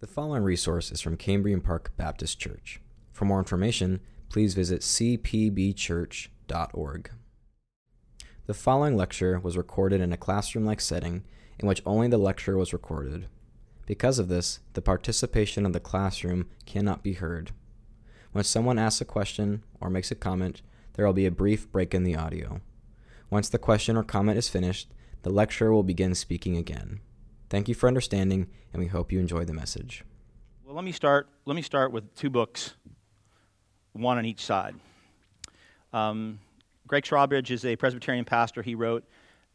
The following resource is from Cambrian Park Baptist Church. For more information, please visit cpbchurch.org. The following lecture was recorded in a classroom like setting in which only the lecture was recorded. Because of this, the participation of the classroom cannot be heard. When someone asks a question or makes a comment, there will be a brief break in the audio. Once the question or comment is finished, the lecturer will begin speaking again. Thank you for understanding, and we hope you enjoy the message. Well, let me start. Let me start with two books, one on each side. Um, Gregg Strawbridge is a Presbyterian pastor. He wrote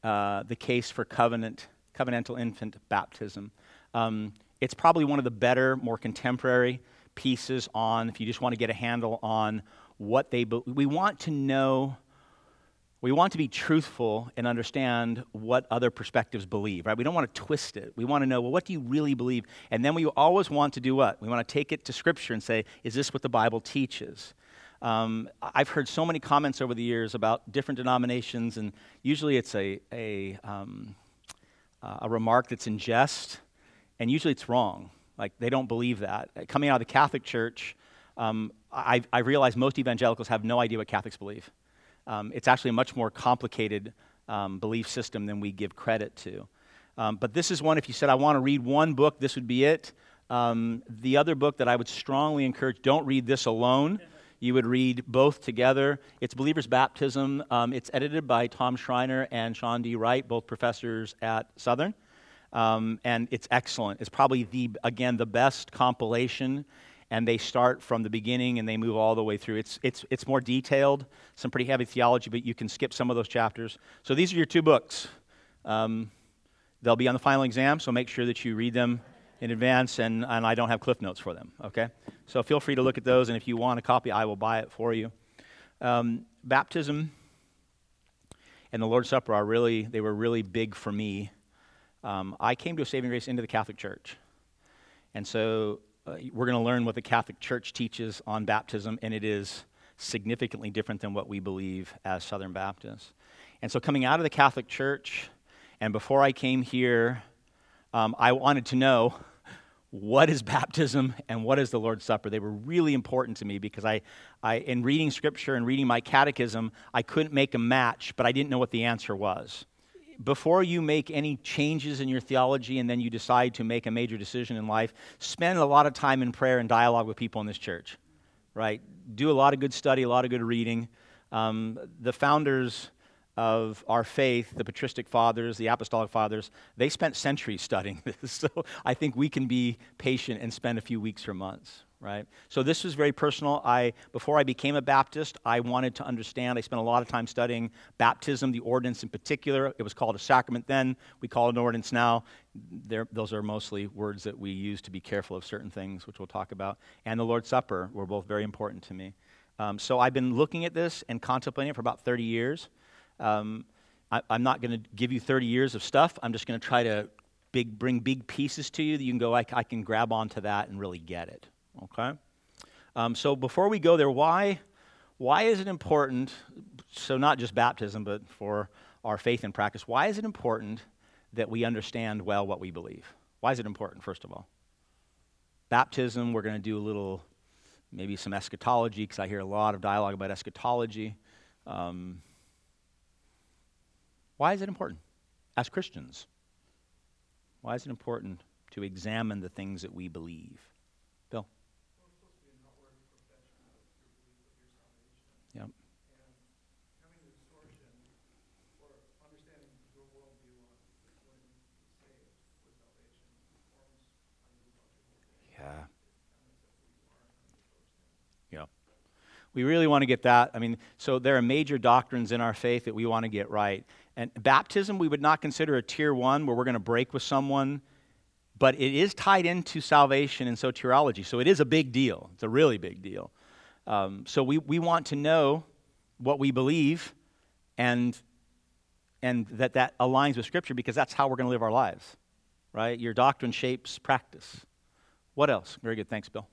uh, "The Case for Covenant Covenantal Infant Baptism." Um, it's probably one of the better, more contemporary pieces on. If you just want to get a handle on what they, be- we want to know we want to be truthful and understand what other perspectives believe, right? We don't want to twist it. We want to know, well, what do you really believe? And then we always want to do what? We want to take it to Scripture and say, is this what the Bible teaches? Um, I've heard so many comments over the years about different denominations, and usually it's a, a, um, a remark that's in jest, and usually it's wrong. Like they don't believe that. Coming out of the Catholic Church, um, I, I realize most evangelicals have no idea what Catholics believe. Um, it's actually a much more complicated um, belief system than we give credit to. Um, but this is one, if you said, I want to read one book, this would be it. Um, the other book that I would strongly encourage, don't read this alone. You would read both together. It's Believer's Baptism. Um, it's edited by Tom Schreiner and Shawn D. Wright, both professors at Southern. Um, and it's excellent. It's probably the, again, the best compilation and they start from the beginning and they move all the way through. It's, it's, it's more detailed, some pretty heavy theology, but you can skip some of those chapters. So these are your two books. Um, they'll be on the final exam, so make sure that you read them in advance, and, and I don't have cliff notes for them, okay? So feel free to look at those, and if you want a copy, I will buy it for you. Um, baptism and the Lord's Supper are really, they were really big for me. Um, I came to a saving grace into the Catholic Church. And so uh, we're going to learn what the Catholic Church teaches on baptism, and it is significantly different than what we believe as Southern Baptists. And so, coming out of the Catholic Church, and before I came here, um, I wanted to know what is baptism and what is the Lord's Supper. They were really important to me because I, I, in reading Scripture and reading my catechism, I couldn't make a match, but I didn't know what the answer was before you make any changes in your theology and then you decide to make a major decision in life, spend a lot of time in prayer and dialogue with people in this church, right? Do a lot of good study, a lot of good reading. Um, the founders of our faith, the patristic fathers, the apostolic fathers, they spent centuries studying this. So I think we can be patient and spend a few weeks or months right? So this was very personal. I before I became a Baptist, I wanted to understand. I spent a lot of time studying baptism, the ordinance in particular. It was called a sacrament then. We call it an ordinance now. They're, those are mostly words that we use to be careful of certain things, which we'll talk about. And the Lord's Supper were both very important to me. Um, so I've been looking at this and contemplating it for about 30 years. Um, I, I'm not going to give you 30 years of stuff. I'm just going to try to big, bring big pieces to you that you can go, I, I can grab onto that and really get it. Okay? Um, so before we go there, why, why is it important? So, not just baptism, but for our faith and practice, why is it important that we understand well what we believe? Why is it important, first of all? Baptism, we're going to do a little, maybe some eschatology, because I hear a lot of dialogue about eschatology. Um, why is it important as Christians? Why is it important to examine the things that we believe? We really want to get that. I mean, so there are major doctrines in our faith that we want to get right. And baptism, we would not consider a tier one where we're going to break with someone, but it is tied into salvation and soteriology. So it is a big deal. It's a really big deal. Um, so we, we want to know what we believe and, and that that aligns with Scripture because that's how we're going to live our lives, right? Your doctrine shapes practice. What else? Very good. Thanks, Bill.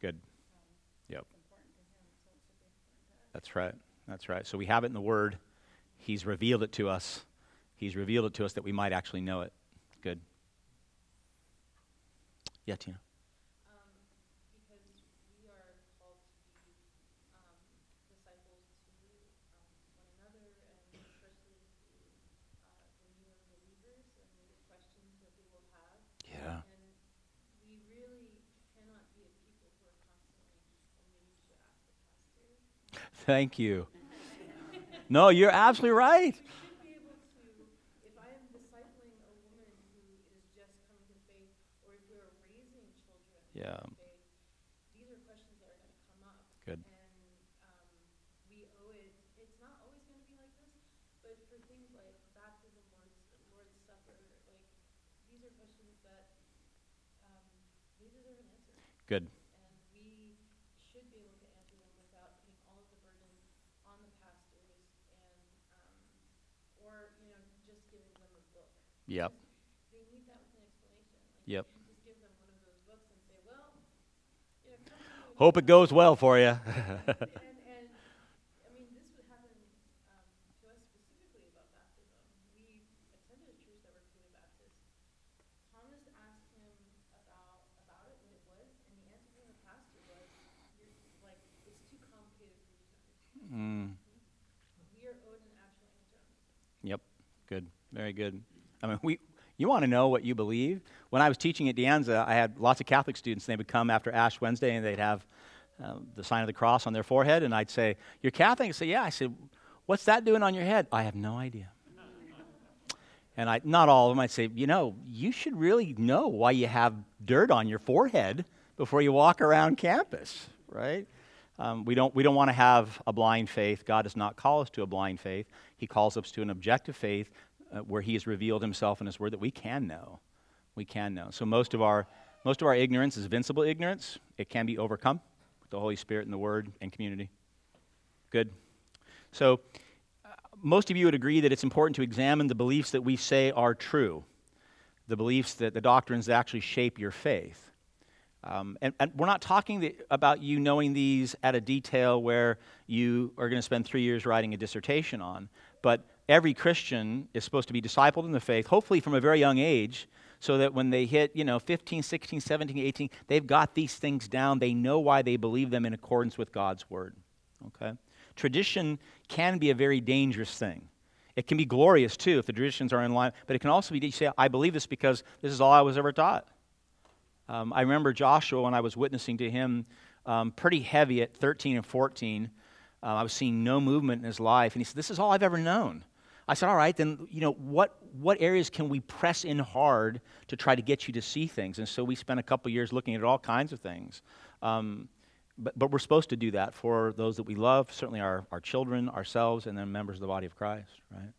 Good. Yep. That's right. That's right. So we have it in the Word. He's revealed it to us. He's revealed it to us that we might actually know it. Good. Yeah, Tina. Um, because we are called to be um, disciples to um, one another and especially to uh, the newer believers and the questions that they will have. Yeah. And we really cannot be a people who are constantly, well, maybe we should ask the pastor. Thank you. No, you're absolutely right. We should Yep. They need that with an explanation. Like, Yep. Just give them one of those books and say, well, you know, come to me with Hope it goes well for you. and, and, I mean, this would happen um, to us specifically about baptism. We attended a church that were Paedo Baptist. Thomas asked him about, about it, what it was, and the answer from the pastor was, you're, like, it's too complicated for you to understand. Mm. We are owed an actual answer yep. Good. Very good. I mean, we. You want to know what you believe? When I was teaching at De Anza, I had lots of Catholic students. And they would come after Ash Wednesday, and they'd have uh, the sign of the cross on their forehead. And I'd say, "You're Catholic?" I'd say, "Yeah." I said, "What's that doing on your head?" I have no idea. And I, not all of them, I'd say, you know, you should really know why you have dirt on your forehead before you walk around campus, right? Um, we don't, we don't want to have a blind faith. God does not call us to a blind faith. He calls us to an objective faith uh, where He has revealed Himself in His Word that we can know. We can know. So most of our, most of our ignorance is invincible ignorance. It can be overcome with the Holy Spirit and the Word and community. Good. So most of you would agree that it's important to examine the beliefs that we say are true, the beliefs that the doctrines that actually shape your faith. Um, and, and we're not talking the, about you knowing these at a detail where you are going to spend three years writing a dissertation on, but every Christian is supposed to be discipled in the faith, hopefully from a very young age, so that when they hit, you know, 15, 16, 17, 18, they've got these things down. They know why they believe them in accordance with God's word. Okay? Tradition can be a very dangerous thing. It can be glorious too if the traditions are in line, but it can also be you say, I believe this because this is all I was ever taught. Um, I remember Joshua when I was witnessing to him um, pretty heavy at 13 and 14. Uh, I was seeing no movement in his life, and he said, This is all I've ever known. I said, All right, then, you know, what, what areas can we press in hard to try to get you to see things? And so we spent a couple years looking at all kinds of things. Um, but, but we're supposed to do that for those that we love, certainly our, our children, ourselves, and then members of the body of Christ, right?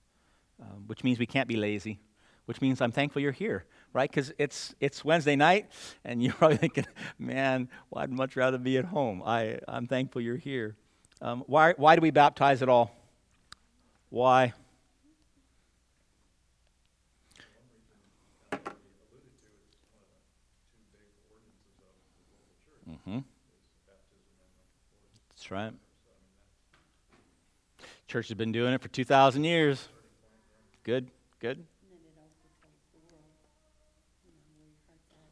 Um, which means we can't be lazy, which means I'm thankful you're here, right? Because it's, it's Wednesday night, and you're probably thinking, man, well, I'd much rather be at home. I, I'm thankful you're here. Um, why, why do we baptize at all? Why? Mm-hmm. Right. Church has been doing it for 2,000 years. Good, good.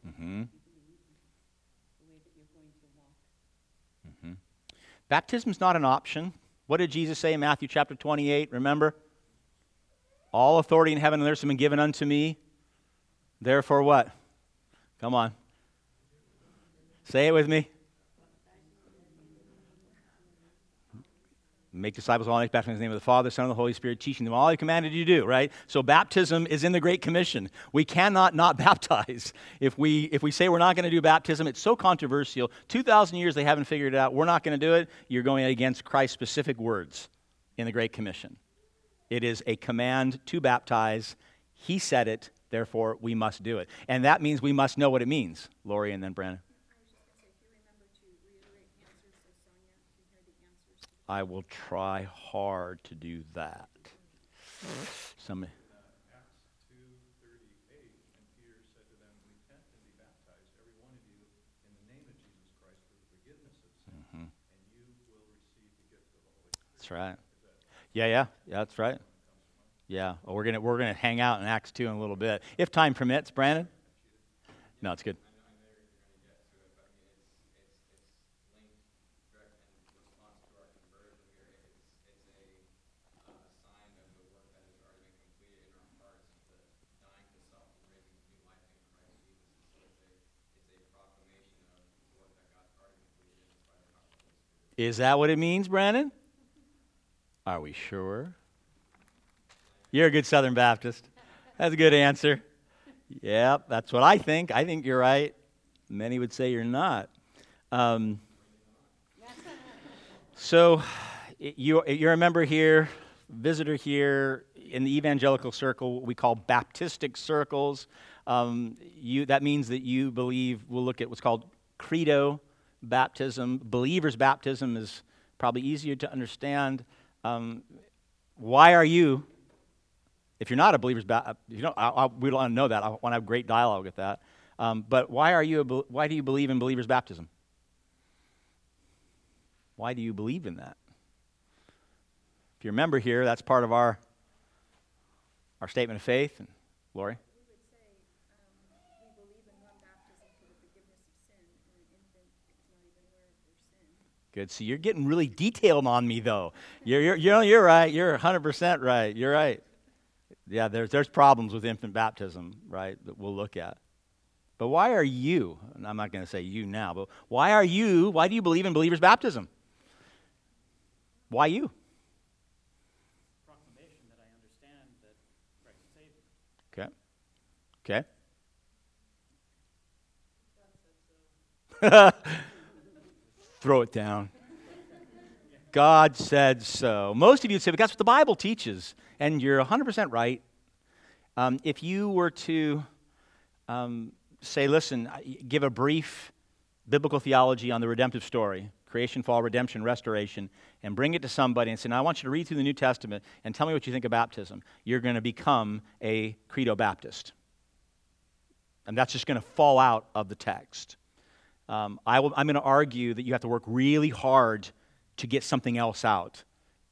Mm-hmm. Mm-hmm. Not an option. What did Jesus say in Matthew chapter 28? Remember? All authority in heaven and earth has been given unto me. Therefore, what? Come on. Say it with me. Make disciples of all nations, baptizing in the name of the Father, Son, and the Holy Spirit, teaching them all I commanded you to do, right? So baptism is in the Great Commission. We cannot not baptize. If we, if we say we're not going to do baptism, it's so controversial. 2,000 years they haven't figured it out. We're not going to do it. You're going against Christ's specific words in the Great Commission. It is a command to baptize. He said it, therefore we must do it. And that means we must know what it means. Lori and then Brandon. I will try hard to do that. Somebody. Acts 2:38, and Peter said to them, Repent and be baptized, every one of you, in the name of Jesus Christ for the forgiveness of sins, and you will receive the gift of the Holy Spirit. That's right. Yeah, yeah, yeah, that's right. Yeah, well, we're gonna we're gonna hang out in Acts two in a little bit, if time permits. Brandon. No, it's good. Is that what it means, Brandon? Are we sure? You're a good Southern Baptist. That's a good answer. Yep, that's what I think. I think you're right. Many would say you're not. Um, so, you, you're a member here, visitor here in the evangelical circle, what we call Baptistic circles. Um, you, that means that you believe, we'll look at what's called credo baptism. Believer's baptism is probably easier to understand. Um, why are you if you're not a believer's baptist, you I, we don't know that. I want to have great dialogue with that. Um, but why are you? A, why do you believe in believer's baptism? Why do you believe in that? If you remember here, that's part of our our statement of faith. And Lori. We would say, um, we believe in one baptism for the forgiveness of sin, and an infant is not even aware of their sin. Good. So you're getting really detailed on me, though. You're, you're, you're, you're right. You're 100% right. You're right. Yeah, there's, there's problems with infant baptism, right, that we'll look at. But why are you, and I'm not going to say you now, but why are you, why do you believe in believer's baptism? Why you? proclamation that I understand that Christ saved me. Okay. Okay. Throw it down. God said so. Most of you would say, but that's what the Bible teaches. And you're 100% right. Um, if you were to um, say, listen, give a brief biblical theology on the redemptive story creation, fall, redemption, restoration and bring it to somebody and say, now I want you to read through the New Testament and tell me what you think of baptism, you're going to become a credo Baptist. And that's just going to fall out of the text. Um, I I'm going to argue that you have to work really hard to get something else out.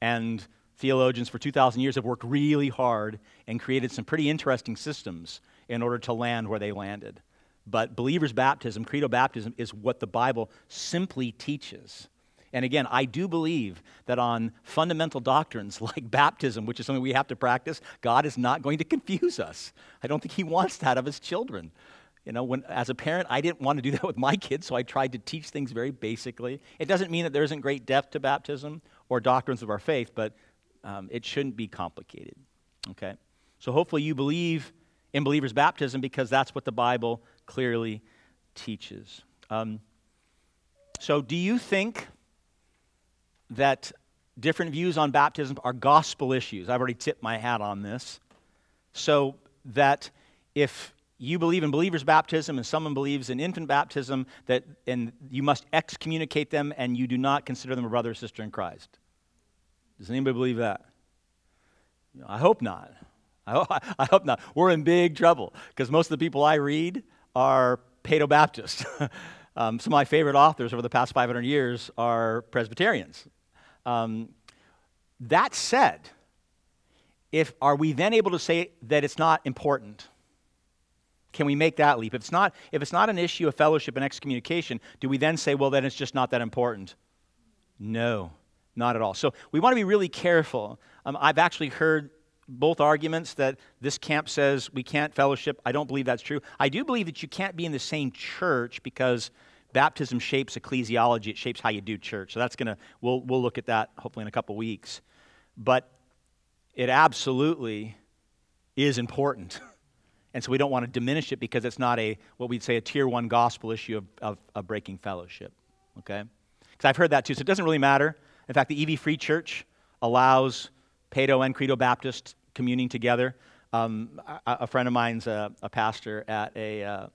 And theologians for 2,000 years have worked really hard and created some pretty interesting systems in order to land where they landed. But believer's baptism, credo baptism, is what the Bible simply teaches. And again, I do believe that on fundamental doctrines like baptism, which is something we have to practice, God is not going to confuse us. I don't think He wants that of His children. You know, when, as a parent, I didn't want to do that with my kids, so I tried to teach things very basically. It doesn't mean that there isn't great depth to baptism or doctrines of our faith, but um, it shouldn't be complicated. Okay? So hopefully you believe in believer's baptism because that's what the Bible clearly teaches. Um, so, do you think that different views on baptism are gospel issues? I've already tipped my hat on this. So, that if you believe in believer's baptism and someone believes in infant baptism, that and you must excommunicate them and you do not consider them a brother or sister in Christ. Does anybody believe that? I hope not. I hope, I hope not. We're in big trouble because most of the people I read are Paedo Baptist. um, some of my favorite authors over the past 500 years are Presbyterians. Um, that said, if are we then able to say that it's not important? Can we make that leap? If it's not, if it's not an issue of fellowship and excommunication, do we then say, well, then it's just not that important? No, not at all. So we want to be really careful. Um, I've actually heard both arguments that this camp says we can't fellowship. I don't believe that's true. I do believe that you can't be in the same church because baptism shapes ecclesiology. It shapes how you do church. So that's going to, we'll, we'll look at that hopefully in a couple weeks. But it absolutely is important. And so we don't want to diminish it because it's not a, what we'd say, a tier one gospel issue of, of, of breaking fellowship. Okay? Because I've heard that too. So it doesn't really matter. In fact, the EV Free Church allows Paedo and Credo Baptist communing together. Um, a, a, friend of mine's a, a pastor at a uh,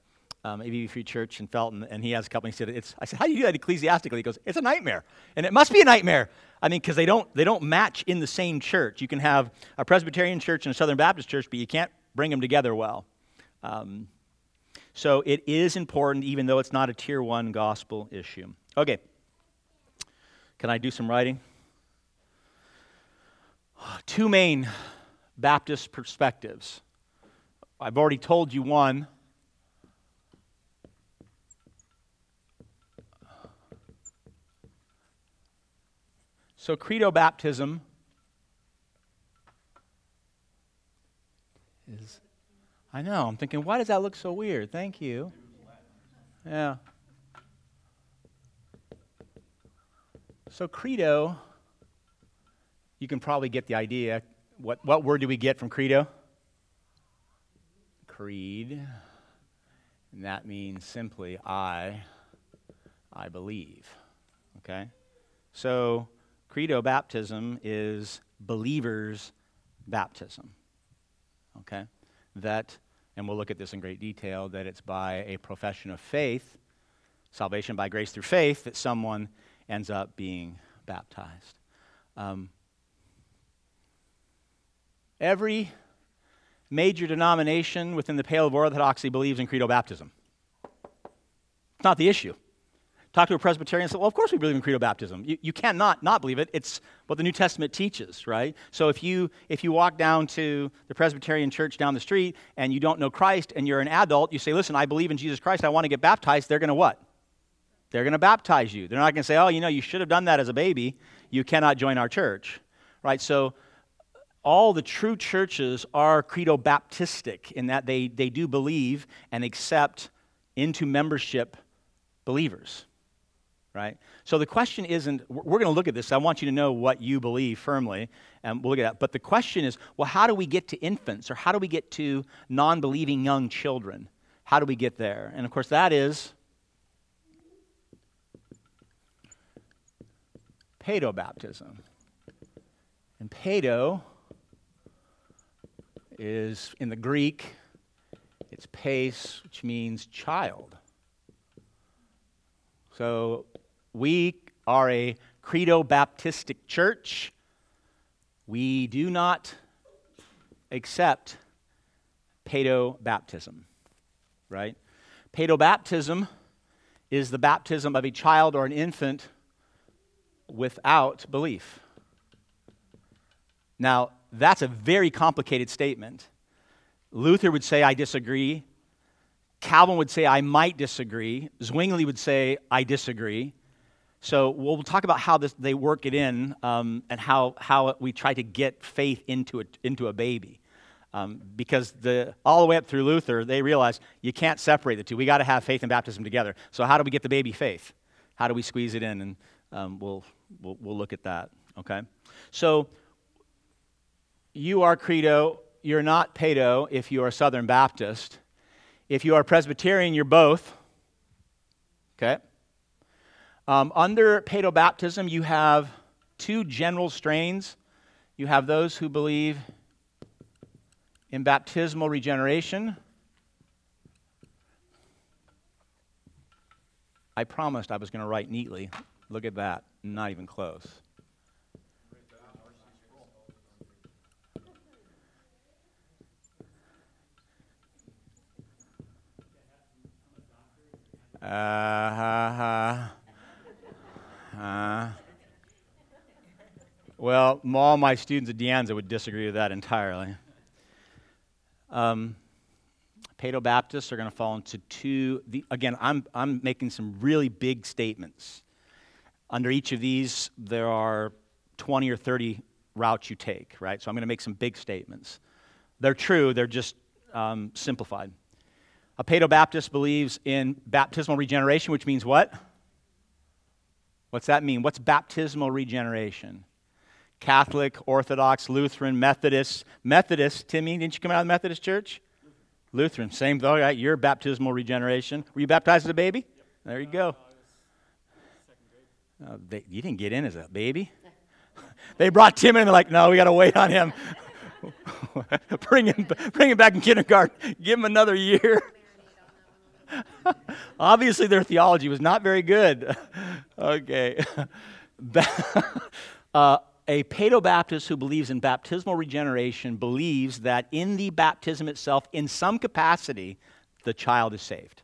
um, Free Church in Felton, and he has a couple. He said, "It's." I said, "How do you do that ecclesiastically?" He goes, "It's a nightmare, and it must be a nightmare." I mean, because they don't they don't match in the same church. You can have a Presbyterian church and a Southern Baptist church, but you can't bring them together well. Um, so it is important, even though it's not a tier one gospel issue. Okay. Can I do some writing? Two main Baptist perspectives. I've already told you one. So, credo baptism is. I know, I'm thinking, why does that look so weird? Thank you. Yeah. So, credo, you can probably get the idea. What, what word do we get from credo? Creed. And that means simply, I, I believe. Okay? So, credo baptism is believers' baptism. Okay? That, and we'll look at this in great detail, that it's by a profession of faith, salvation by grace through faith, that someone ends up being baptized. Um, every major denomination within the pale of orthodoxy believes in credo baptism. It's not the issue. Talk to a Presbyterian and say, well, of course we believe in credo baptism. You, you cannot not believe it. It's what the New Testament teaches, right? So if you, if you walk down to the Presbyterian church down the street and you don't know Christ and you're an adult, you say, listen, I believe in Jesus Christ. I want to get baptized. They're going to what? They're going to baptize you. They're not going to say, oh, you know, you should have done that as a baby. You cannot join our church, right? So all the true churches are credo baptistic in that they, they do believe and accept into membership believers right? So the question isn't, we're going to look at this. I want you to know what you believe firmly, and we'll look at that. But the question is, well, how do we get to infants, or how do we get to non believing young children? How do we get there? And of course, that is paedobaptism. And paedo is in the Greek, it's pais, which means child. So we are a credo baptistic church. We do not accept paedo baptism, right? Paedo baptism is the baptism of a child or an infant without belief. Now, that's a very complicated statement. Luther would say, I disagree. Calvin would say, I might disagree. Zwingli would say, I disagree. So we'll talk about how this, they work it in um, and how, how we try to get faith into a, into a baby. Um, because the, all the way up through Luther, they realized you can't separate the two. We got to have faith and baptism together. So how do we get the baby faith? How do we squeeze it in? And um, we'll, we'll, we'll look at that. Okay. So you are credo. You're not paedo if you are Southern Baptist. If you are Presbyterian, you're both. Okay. Um, under paedobaptism, you have two general strains. You have those who believe in baptismal regeneration. I promised I was going to write neatly. Look at that. Not even close. Uh, ha, ha. Well, all my students at De Anza would disagree with that entirely. Um, Baptists are going to fall into two. The, again, I'm, I'm making some really big statements. Under each of these, there are 20 or 30 routes you take, right? So I'm going to make some big statements. They're true, they're just um, simplified. A Paedo Baptist believes in baptismal regeneration, which means what? What's that mean? What's baptismal regeneration? Catholic, Orthodox, Lutheran, Methodist. Methodist, Timmy, didn't you come out of the Methodist church? Lutheran, same though, right? Your baptismal regeneration. Were you baptized as a baby? Yep. There you go. Uh, they, you didn't get in as a baby. they brought Tim in and they're like, no, we got to wait on him. bring him, bring him back in kindergarten. Give him another year. Obviously, their theology was not very good. okay. uh, a Paedobaptist who believes in baptismal regeneration believes that in the baptism itself, in some capacity, the child is saved.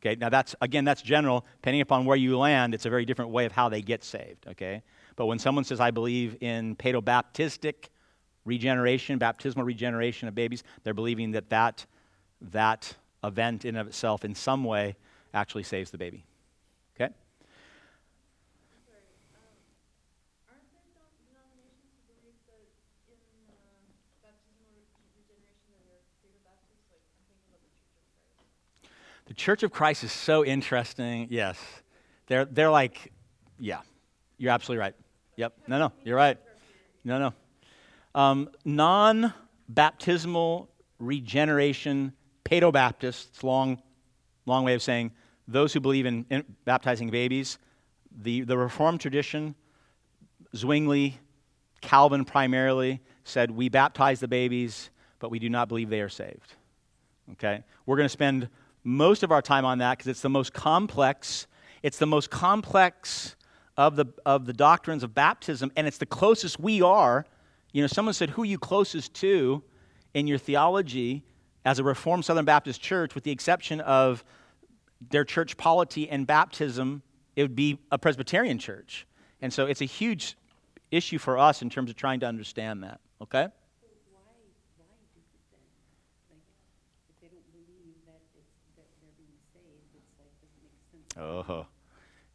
Okay, now that's, again, that's general. Depending upon where you land, it's a very different way of how they get saved. Okay? But when someone says, I believe in Paedobaptistic regeneration, baptismal regeneration of babies, they're believing that that, that event in of itself in some way actually saves the baby. Okay? The Church of Christ is so interesting. Yes. They're, they're like, yeah, you're absolutely right. Yep. No, no, you're right. No, no. Um, non baptismal regeneration, Paedo Baptists, long, long way of saying those who believe in, in baptizing babies, the, the Reformed tradition, Zwingli, Calvin primarily, said we baptize the babies, but we do not believe they are saved. Okay? We're going to spend most of our time on that because it's the most complex. It's the most complex of the, of the doctrines of baptism, and it's the closest we are. You know, someone said, Who are you closest to in your theology as a Reformed Southern Baptist church, with the exception of their church polity and baptism? It would be a Presbyterian church. And so it's a huge issue for us in terms of trying to understand that. Okay? So why, why do it then? Like, if they don't believe that it's, that they're being saved, it's like, doesn't make sense. Oh,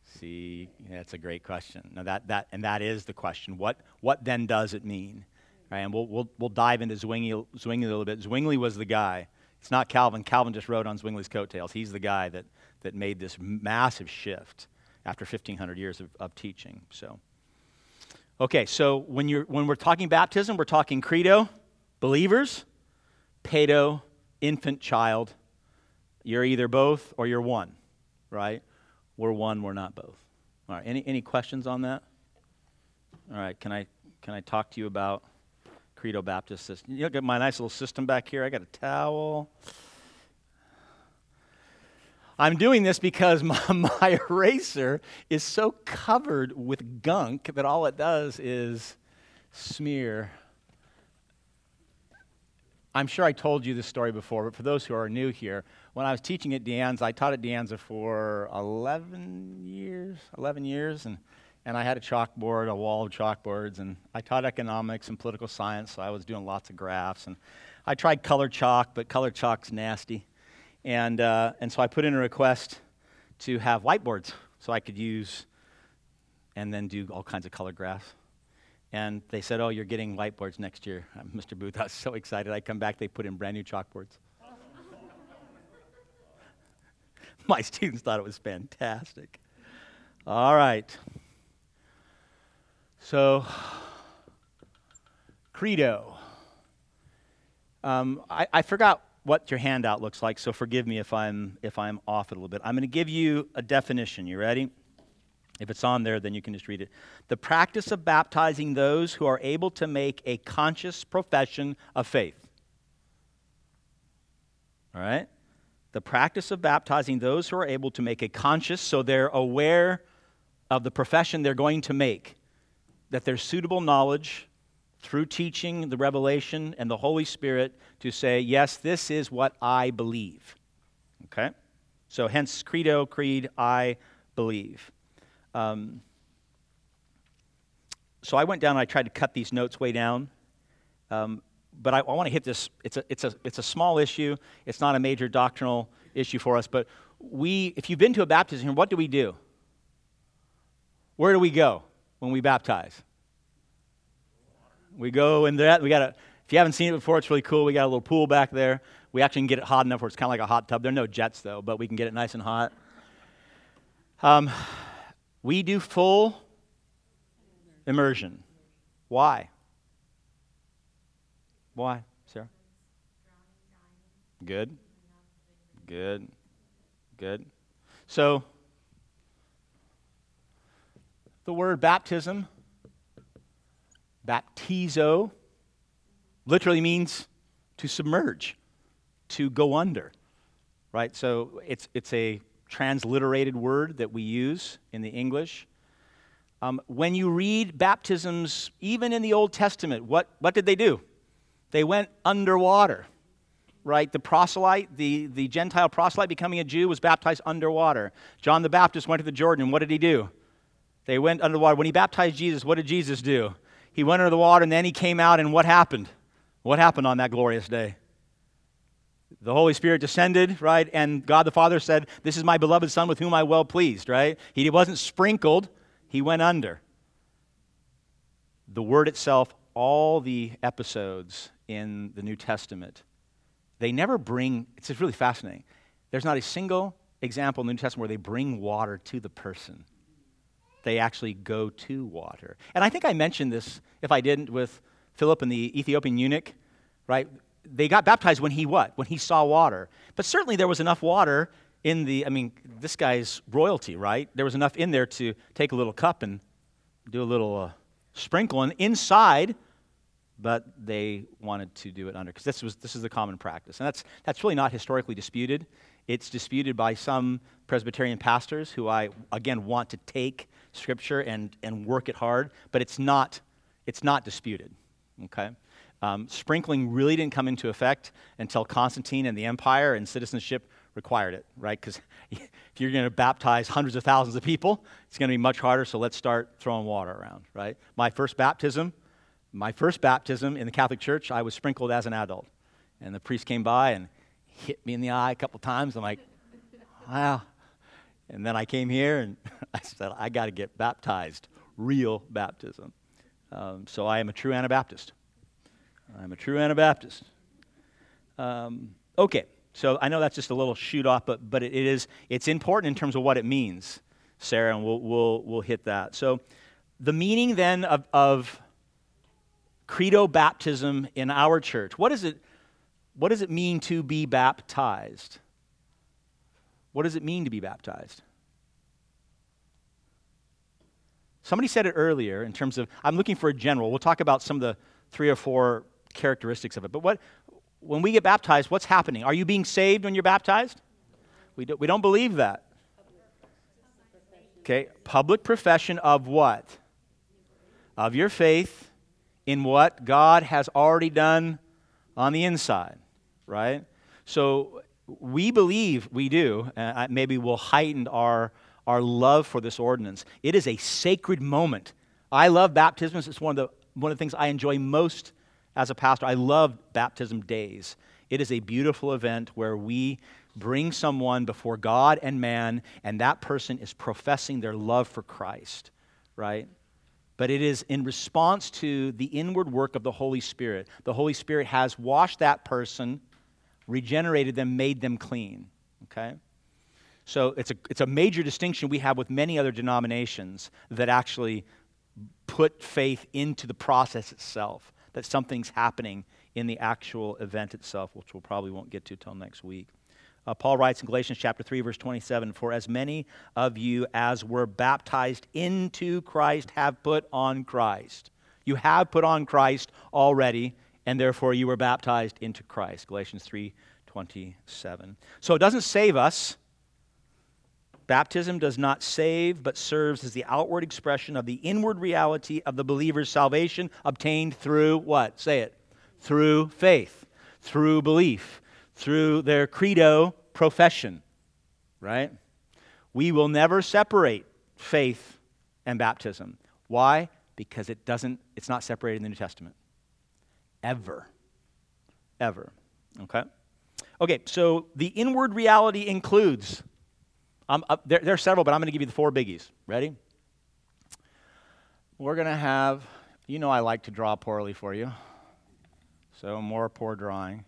see, that's a great question. Now that, that and that is the question. What what then does it mean? Right, and we'll, we'll, we'll dive into Zwingli, Zwingli a little bit. Zwingli was the guy. It's not Calvin. Calvin just rode on Zwingli's coattails. He's the guy that, that made this massive shift after 1,500 years of, of teaching. So, okay, so when, you're, when we're talking baptism, we're talking credo, believers, pedo, infant, child. You're either both or you're one, right? We're one, we're not both. All right, any, any questions on that? All right, can I, can I talk to you about Credo Baptist system? You look at my nice little system back here. I got a towel. I'm doing this because my, my eraser is so covered with gunk that all it does is smear. I'm sure I told you this story before, but for those who are new here, when I was teaching at De Anza, I taught at De Anza for 11 years, 11 years, and, and I had a chalkboard, a wall of chalkboards, and I taught economics and political science, so I was doing lots of graphs. And I tried color chalk, but color chalk's nasty. And, uh, and so I put in a request to have whiteboards so I could use and then do all kinds of color graphs. And they said, Oh, you're getting whiteboards next year. Uh, Mr. Booth, I was so excited. I come back, they put in brand new chalkboards. My students thought it was fantastic. All right. So, Credo. Um, I, I forgot what your handout looks like, so forgive me if I'm, if I'm off it a little bit. I'm going to give you a definition. You ready? If it's on there, then you can just read it. The practice of baptizing those who are able to make a conscious profession of faith. All right? The practice of baptizing those who are able to make a conscious, so they're aware of the profession they're going to make, that there's suitable knowledge through teaching, the revelation, and the Holy Spirit to say, yes, this is what I believe. Okay? So, hence, credo, creed, I believe. Um, so I went down and I tried to cut these notes way down. Um, but I, I want to hit this. It's a, it's, a, it's a small issue. It's not a major doctrinal issue for us. But we, if you've been to a baptism here, what do we do? Where do we go when we baptize? We go in there. We got a, if you haven't seen it before, it's really cool. We got a little pool back there. We actually can get it hot enough where it's kind of like a hot tub. There are no jets, though, but we can get it nice and hot. Um, we do full immersion. Why? Why, Sarah? Good. Good. Good. So, the word baptism, baptizo, literally means to submerge, to go under, right? So, it's, it's a transliterated word that we use in the English. Um, when you read baptisms, even in the Old Testament, what, what did they do? They went underwater, right? The proselyte, the, the Gentile proselyte becoming a Jew, was baptized underwater. John the Baptist went to the Jordan, what did he do? They went underwater. When he baptized Jesus, what did Jesus do? He went under the water and then he came out, and what happened? What happened on that glorious day? The Holy Spirit descended, right? And God the Father said, This is my beloved Son with whom I well pleased, right? He wasn't sprinkled, he went under. The word itself, all the episodes in the New Testament, they never bring, it's just really fascinating. There's not a single example in the New Testament where they bring water to the person. They actually go to water. And I think I mentioned this, if I didn't, with Philip and the Ethiopian eunuch, right? They got baptized when he what? When he saw water. But certainly there was enough water in the, I mean, this guy's royalty, right? There was enough in there to take a little cup and do a little uh, sprinkling inside, but they wanted to do it under, because this, was, this is the common practice. And that's, that's really not historically disputed. It's disputed by some Presbyterian pastors who I, again, want to take Scripture and, and work it hard, but it's not, it's not disputed. Okay? Um, sprinkling really didn't come into effect until Constantine and the empire and citizenship required it, right? Because if you're going to baptize hundreds of thousands of people, it's going to be much harder, so let's start throwing water around, right? My first baptism, my first baptism in the Catholic Church, I was sprinkled as an adult. And the priest came by and hit me in the eye a couple times. I'm like, wow. And then I came here and I said, I got to get baptized, real baptism. Um, so I am a true Anabaptist. I'm a true Anabaptist. Um, okay, so I know that's just a little shoot off, but, but it is, it's important in terms of what it means, Sarah, and we'll, we'll, we'll hit that. So the meaning then of, of credo baptism in our church, what, is it, what does it mean to be baptized? What does it mean to be baptized? Somebody said it earlier in terms of, I'm looking for a general. We'll talk about some of the three or four characteristics of it. But what, when we get baptized, what's happening? Are you being saved when you're baptized? We, do, we don't believe that. Okay, public profession of what? Of your faith in what God has already done on the inside, right? So we believe, we do, uh, maybe we'll heighten our, our love for this ordinance. It is a sacred moment. I love baptisms. It's one of the, one of the things I enjoy most as a pastor. I love baptism days. It is a beautiful event where we bring someone before God and man, and that person is professing their love for Christ, right? But it is in response to the inward work of the Holy Spirit. The Holy Spirit has washed that person, regenerated them, made them clean, okay? So it's a, it's a major distinction we have with many other denominations that actually put faith into the process itself, that something's happening in the actual event itself, which we'll probably won't get to till next week. Uh, Paul writes in Galatians chapter 3, verse 27 For as many of you as were baptized into Christ have put on Christ. You have put on Christ already, and therefore you were baptized into Christ. Galatians 3, 27. So it doesn't save us. Baptism does not save, but serves as the outward expression of the inward reality of the believer's salvation obtained through what? Say it. Through faith, through belief, through their credo profession, right? We will never separate faith and baptism. Why? Because it doesn't, it's not separated in the New Testament. Ever. Ever. Okay? Okay, so the inward reality includes um, uh, there, there are several, but I'm going to give you the four biggies. Ready? We're going to have, you know, I like to draw poorly for you. So, more poor drawing.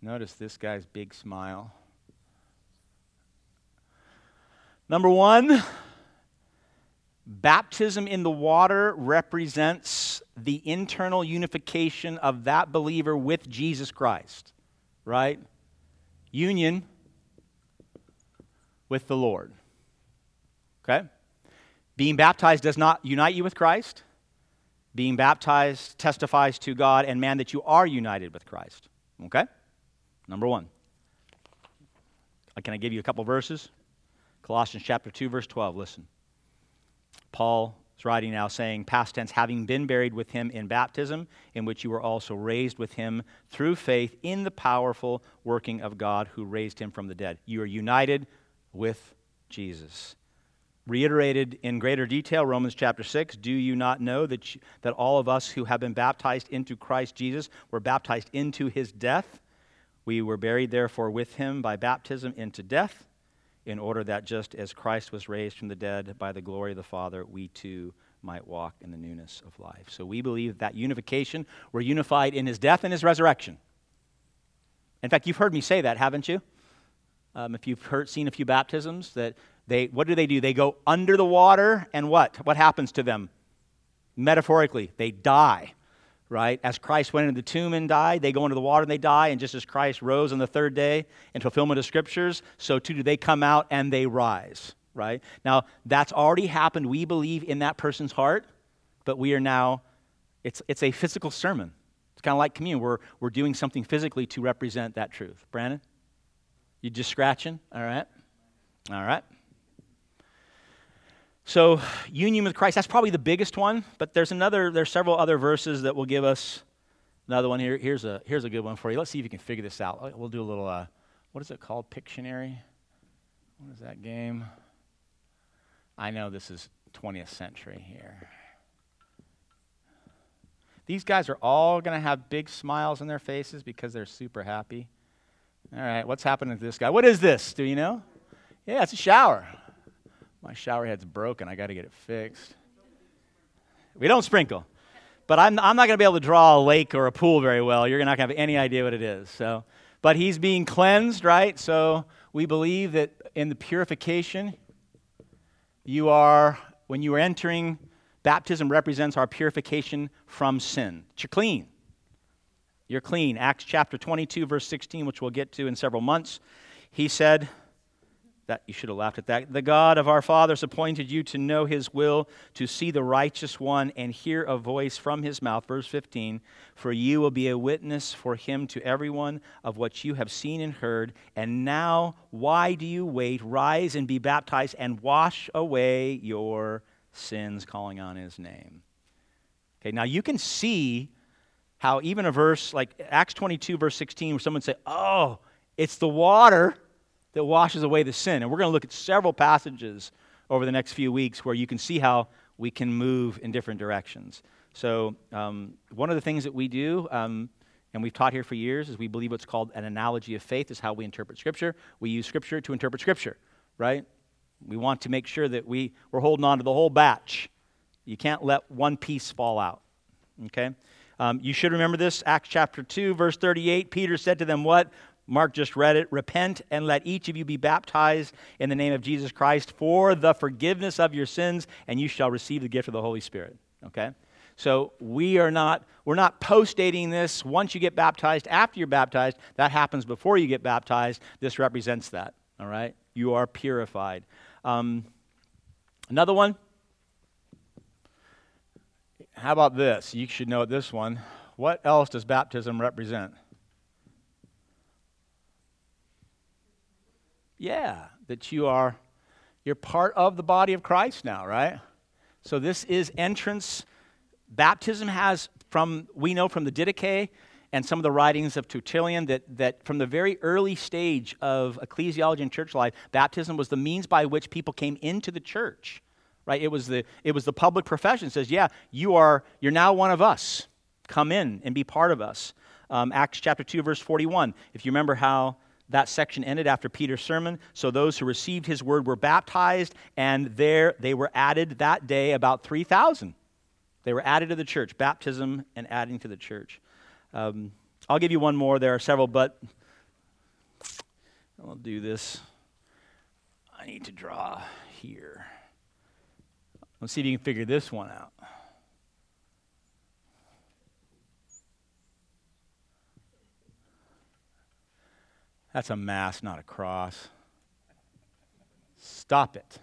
Notice this guy's big smile. Number one, baptism in the water represents the internal unification of that believer with Jesus Christ, right? Union with the Lord. Okay? Being baptized does not unite you with Christ. Being baptized testifies to God and man that you are united with Christ. Okay? Number one. Uh, can I give you a couple verses? Colossians chapter 2, verse 12. Listen. Paul is writing now saying, past tense, having been buried with him in baptism, in which you were also raised with him through faith in the powerful working of God who raised him from the dead. You are united with Jesus. reiterated in greater detail Romans chapter 6 do you not know that you, that all of us who have been baptized into Christ Jesus were baptized into his death we were buried therefore with him by baptism into death in order that just as Christ was raised from the dead by the glory of the Father we too might walk in the newness of life so we believe that unification we're unified in his death and his resurrection in fact you've heard me say that haven't you um, if you've heard, seen a few baptisms that they, what do they do? They go under the water, and what? What happens to them? Metaphorically, they die, right? As Christ went into the tomb and died, they go into the water and they die, and just as Christ rose on the third day in fulfillment of scriptures, so too do they come out and they rise, right? Now, that's already happened, we believe, in that person's heart, but we are now, it's, it's a physical sermon. It's kind of like communion. We're, we're doing something physically to represent that truth. Brandon? You just scratching? All right. All right. So, union with Christ, that's probably the biggest one, but there's another, there's several other verses that will give us another one here. Here's a, here's a good one for you. Let's see if you can figure this out. We'll do a little, uh, what is it called? Pictionary? What is that game? I know this is 20th century here. These guys are all going to have big smiles on their faces because they're super happy. All right, what's happening to this guy? What is this? Do you know? Yeah, it's a shower. My shower head's broken. I got to get it fixed. We don't sprinkle. But I'm, I'm not going to be able to draw a lake or a pool very well. You're not going to have any idea what it is. So, but he's being cleansed, right? So we believe that in the purification, you are, when you are entering, baptism represents our purification from sin. You're clean. You're clean. Acts chapter 22, verse 16, which we'll get to in several months. He said, that you should have laughed at that. The God of our fathers appointed you to know his will, to see the righteous one, and hear a voice from his mouth. Verse 15 For you will be a witness for him to everyone of what you have seen and heard. And now, why do you wait? Rise and be baptized and wash away your sins, calling on his name. Okay, now you can see how even a verse like Acts 22, verse 16, where someone say, Oh, it's the water that washes away the sin. And we're going to look at several passages over the next few weeks where you can see how we can move in different directions. So, um, one of the things that we do, um, and we've taught here for years, is we believe what's called an analogy of faith is how we interpret Scripture. We use Scripture to interpret Scripture, right? We want to make sure that we, we're holding on to the whole batch. You can't let one piece fall out, okay? Um, you should remember this, Acts chapter 2, verse 38. Peter said to them, What? Mark just read it. Repent and let each of you be baptized in the name of Jesus Christ for the forgiveness of your sins, and you shall receive the gift of the Holy Spirit. Okay? So we are not, we're not post-dating this once you get baptized, after you're baptized. That happens before you get baptized. This represents that. All right? You are purified. Um, another one. How about this? You should know this one. What else does baptism represent? Yeah, that you are you're part of the body of Christ now, right? So this is entrance. Baptism has from we know from the Didache and some of the writings of Tertullian that, that from the very early stage of ecclesiology and church life, baptism was the means by which people came into the church. Right? It was the it was the public profession. It says, yeah, you are you're now one of us. Come in and be part of us. Um, Acts chapter 2, verse 41. If you remember how that section ended after Peter's sermon. So those who received his word were baptized, and there they were added that day about 3,000. They were added to the church, baptism and adding to the church. Um, I'll give you one more. There are several, but I'll do this. I need to draw here. Let's see if you can figure this one out. That's a mass, not a cross. Stop it.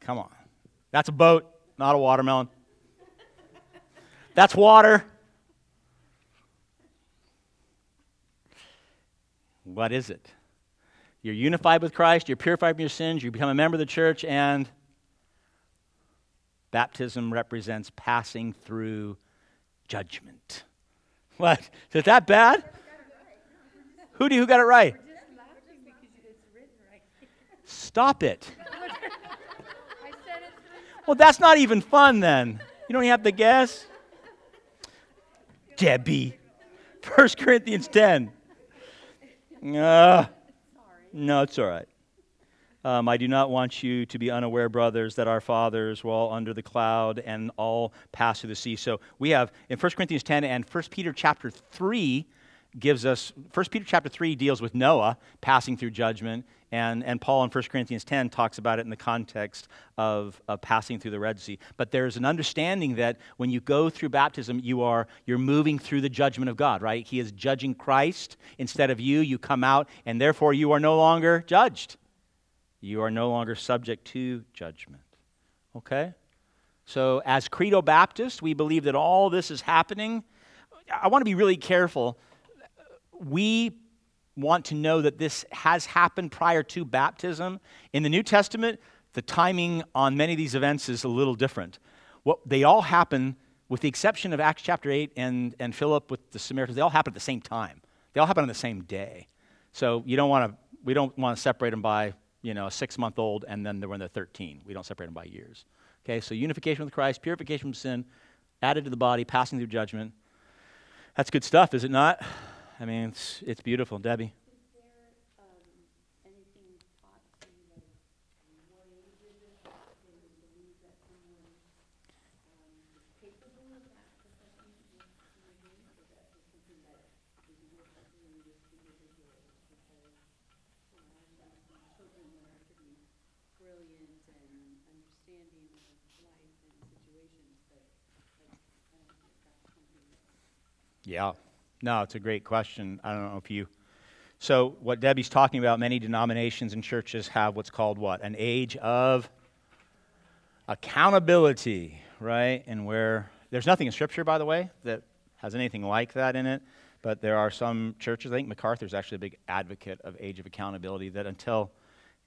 Come on. That's a boat, not a watermelon. That's water. What is it? You're unified with Christ, you're purified from your sins, you become a member of the church, and baptism represents passing through judgment. What? Is that bad? Who do who got it right? Stop it. Well, that's not even fun then. You don't even have to guess. Debbie. 1 Corinthians 10. Uh, no, it's all right. Um, I do not want you to be unaware, brothers, that our fathers were all under the cloud and all passed through the sea. So we have in 1 Corinthians 10 and 1 Peter chapter 3 gives us 1 Peter chapter 3 deals with Noah passing through judgment, and, and Paul in 1 Corinthians 10 talks about it in the context of, of passing through the Red Sea. But there's an understanding that when you go through baptism, you are you're moving through the judgment of God, right? He is judging Christ instead of you. You come out, and therefore you are no longer judged. You are no longer subject to judgment. Okay? So, as Credo Baptists, we believe that all this is happening. I want to be really careful. We want to know that this has happened prior to baptism. In the New Testament, the timing on many of these events is a little different. What, they all happen, with the exception of Acts chapter 8 and, and Philip with the Samaritans, they all happen at the same time. They all happen on the same day. So you don't want to, we don't want to separate them by you know, a six month old and then when they're 13. We don't separate them by years. Okay, so unification with Christ, purification from sin, added to the body, passing through judgment. That's good stuff, is it not? I mean, it's, it's beautiful. Debbie? Is there, um, anything taught to, like, what age is it, they would believe that someone, um, is capable of that profession with singing, or that is something that is worth doing with individuals, because, you know, I've got some children that are pretty brilliant and understanding of life and situations, but, but I don't know if that's something that Yeah. No, it's a great question. I don't know if you. So, what Debbie's talking about, many denominations and churches have what's called what? An age of accountability, right? And where there's nothing in Scripture, by the way, that has anything like that in it. But there are some churches, I think MacArthur's actually a big advocate of age of accountability, that until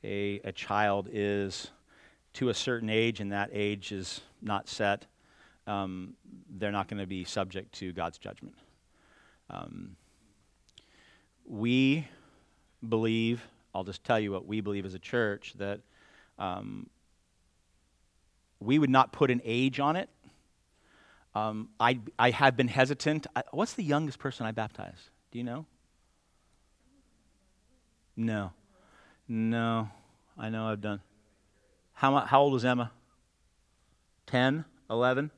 a, a child is to a certain age and that age is not set, um, they're not going to be subject to God's judgment. Um, we believe, I'll just tell you what we believe as a church, that um, we would not put an age on it. Um, I, I have been hesitant. I, what's the youngest person I baptized? Do you know? No. No. I know I've done. How, how old was Emma? 10? 11?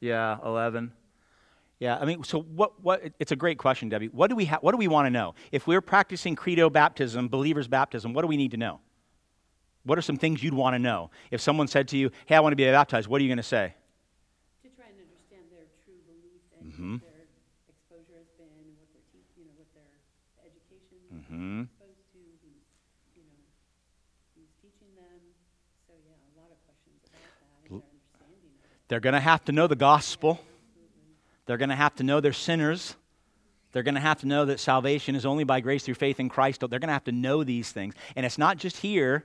Yeah, 11. Yeah, I mean, so what, what, it's a great question, Debbie. What do we, ha- what do we want to know? If we're practicing credo baptism, believer's baptism, what do we need to know? What are some things you'd want to know? If someone said to you, hey, I want to be baptized, what are you going to say? to try and understand their true belief and Mhm. what their exposure has been, and what their you know, what their education is Mm-hmm. exposed to, who's, you know, who's teaching them. So yeah, a lot of questions about that and their understanding. They're going to have to know the gospel. They're going to have to know they're sinners. They're going to have to know that salvation is only by grace through faith in Christ. They're going to have to know these things. And it's not just here,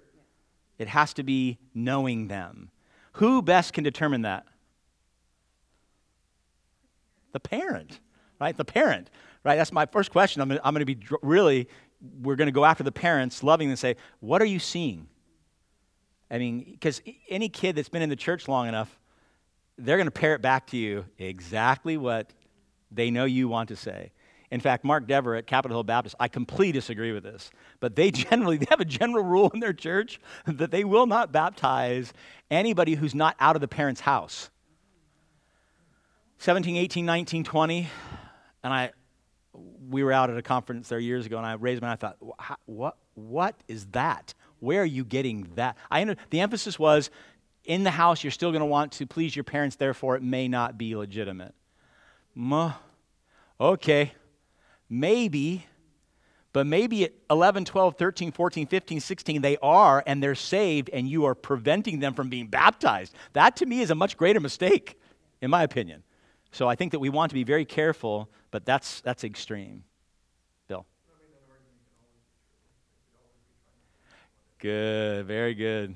it has to be knowing them. Who best can determine that? The parent, right? The parent, right? That's my first question. I'm going to, I'm going to be really, we're going to go after the parents, loving and say, What are you seeing? I mean, because any kid that's been in the church long enough, they're going to parrot back to you exactly what they know you want to say. In fact, Mark Dever at Capitol Hill Baptist, I completely disagree with this, but they generally they have a general rule in their church that they will not baptize anybody who's not out of the parent's house. 17, 18, 19, 20, and I we were out at a conference there years ago, and I raised my hand. I thought, what, what is that? Where are you getting that? I under, the emphasis was in the house, you're still going to want to please your parents, therefore, it may not be legitimate. Muh. Okay, maybe, but maybe at 11, 12, 13, 14, 15, 16, they are, and they're saved, and you are preventing them from being baptized. That to me is a much greater mistake, in my opinion. So I think that we want to be very careful, but that's, that's extreme. Bill. Good, very good.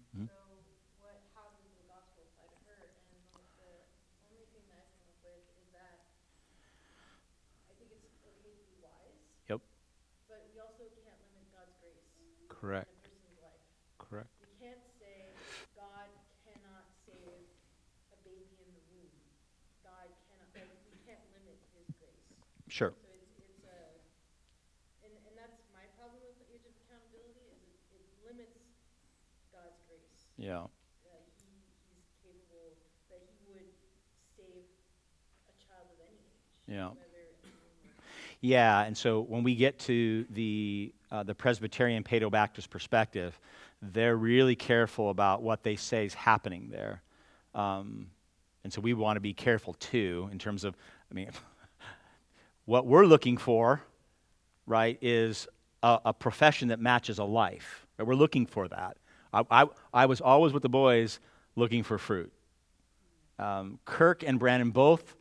Correct. Correct. We can't say God cannot save a baby in the womb. God cannot, like, we can't limit his grace. Sure. So it's, it's a, and, and that's my problem with the age of accountability, is it, it limits God's grace. Yeah. That he, he's capable, that he would save a child of any age. Yeah. Whether in the womb or Yeah, and so when we get to the uh, the Presbyterian Paedo Baptist perspective, they're really careful about what they say is happening there, um, and so we want to be careful too in terms of, I mean, what we're looking for, right, is a, a profession that matches a life. Right? We're looking for that. I, I, I was always with the boys looking for fruit. Um, Kirk and Brandon both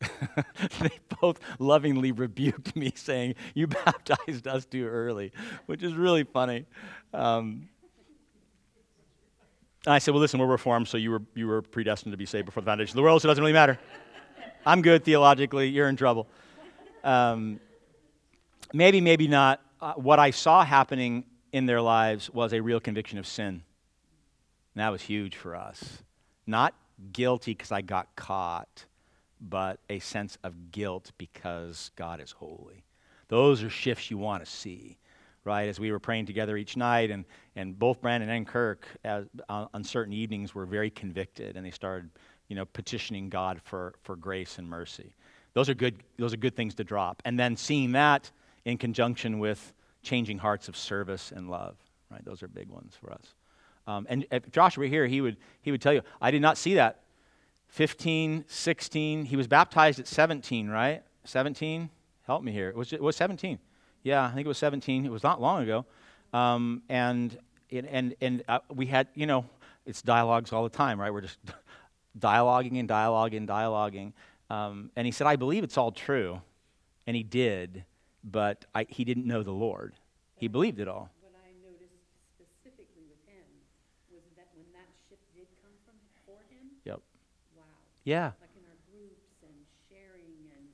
they both lovingly rebuked me, saying, You baptized us too early, which is really funny. Um, and I said, Well, listen, we're reformed, so you were, you were predestined to be saved before the foundation of the world, so it doesn't really matter. I'm good theologically, you're in trouble. Um, maybe, maybe not. Uh, what I saw happening in their lives was a real conviction of sin. And that was huge for us. Not guilty because I got caught, but a sense of guilt because God is holy. Those are shifts you want to see, right? As we were praying together each night, and, and both Brandon and Kirk, as, on, on certain evenings, were very convicted, and they started, you know, petitioning God for, for grace and mercy. Those are good. Those are good things to drop, and then seeing that in conjunction with changing hearts of service and love, right? Those are big ones for us. Um, and if Josh were here, he would he would tell you, I did not see that 15, 16. He was baptized at 17, right? 17? Help me here. It was, it was 17. Yeah, I think it was 17. It was not long ago. Um, and and, and, uh, we had, you know, it's dialogues all the time, right? We're just dialoguing and dialoguing and dialoguing. Um, and he said, I believe it's all true. And he did, but I, he didn't know the Lord. He believed it all. What I noticed specifically with him was that when that shift did come from, for him, Yep. wow. Yeah. Like in our groups and sharing and,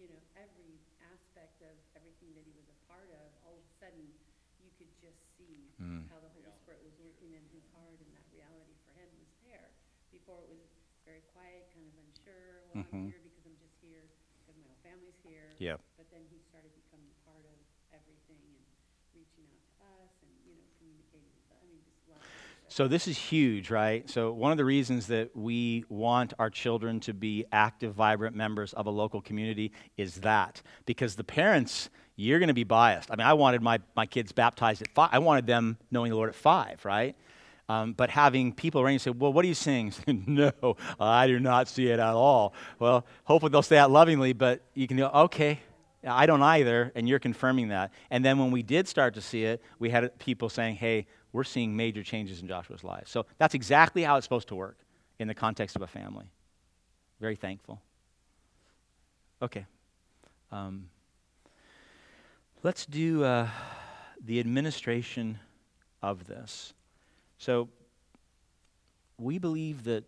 you know, every aspect of everything that he was a part of, all of a sudden, you could just see Mm. how the Holy Spirit was working in his heart and that reality for him was there. Before it was very quiet, kind of unsure, well, I'm Mhm. here because I'm just here, because my whole family's here. Yep. But then he started becoming part of everything and reaching out to us and, you know, communicating with us. I mean, just love. it. So this is huge, right? So one of the reasons that we want our children to be active, vibrant members of a local community is that because the parents, you're going to be biased. I mean, I wanted my, my kids baptized at five. I wanted them knowing the Lord at five, right? Um, but having people around you say, "Well, what are you seeing?" no, I do not see it at all. Well, hopefully they'll say that lovingly, but you can go, "Okay, I don't either," and you're confirming that. And then when we did start to see it, we had people saying, "Hey, we're seeing major changes in Joshua's life." So that's exactly how it's supposed to work in the context of a family. Very thankful. Okay. Um, let's do uh, the administration of this. So we believe that.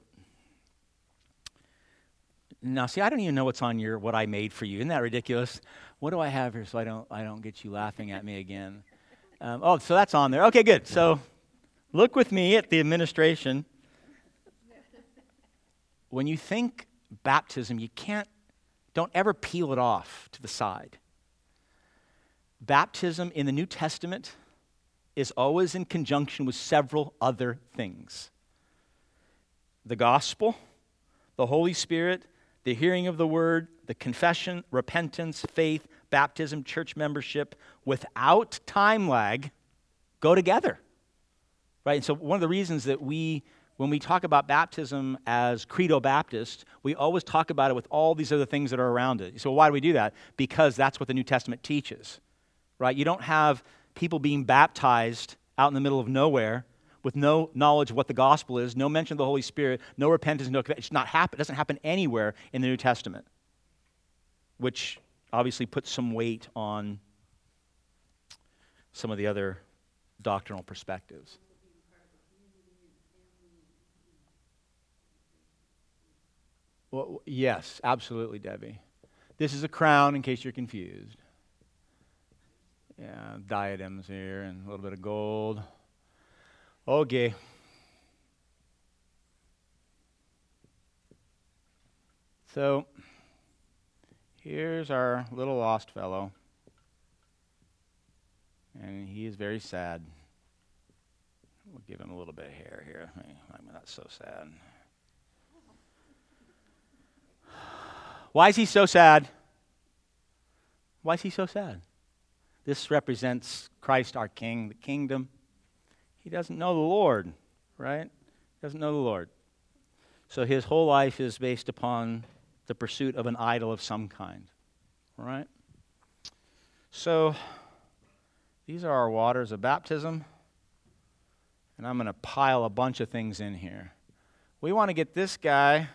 Now, see, I don't even know what's on your what I made for you. Isn't that ridiculous? What do I have here so I don't I don't get you laughing at me again? Um, oh, so that's on there. Okay, good. So look with me at the administration. When you think baptism, you can't don't ever peel it off to the side. Baptism in the New Testament is always in conjunction with several other things the gospel, the Holy Spirit, the hearing of the word, the confession, repentance, faith, baptism, church membership, without time lag, go together. Right? And so, one of the reasons that we, when we talk about baptism as Credo Baptist, we always talk about it with all these other things that are around it. So, why do we do that? Because that's what the New Testament teaches. Right? You don't have people being baptized out in the middle of nowhere with no knowledge of what the gospel is, no mention of the Holy Spirit, no repentance, no it's not happen, it doesn't happen anywhere in the New Testament, which obviously put some weight on some of the other doctrinal perspectives. Well, yes, absolutely, Debbie. This is a crown in case you're confused. Yeah, diadems here and a little bit of gold. Okay. So, here's our little lost fellow. And he is very sad. We'll give him a little bit of hair here. I'm not so sad. Why is he so sad? Why is he so sad? This represents Christ, our King, the kingdom. He doesn't know the Lord, right? He doesn't know the Lord. So his whole life is based upon the pursuit of an idol of some kind, right? So these are our waters of baptism. And I'm going to pile a bunch of things in here. We want to get this guy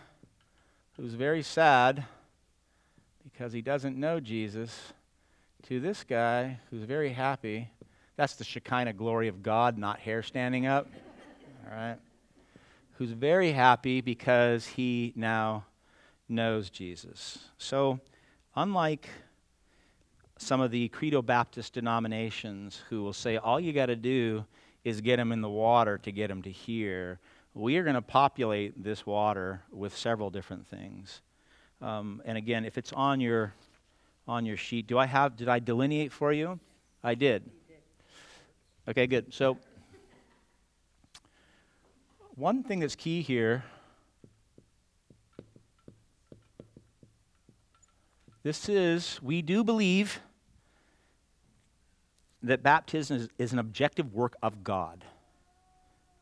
who's very sad because he doesn't know Jesus to this guy who's very happy. That's the Shekinah glory of God, not hair standing up. All right? Who's very happy because he now knows Jesus. So, unlike some of the Credo Baptist denominations who will say all you got to do is get him in the water to get him to hear, we are going to populate this water with several different things. Um, and again, if it's on your on your sheet, do I have? Did I delineate for you? I did. Okay, good. So one thing that's key here. This is, we do believe that baptism is, is, an objective work of God,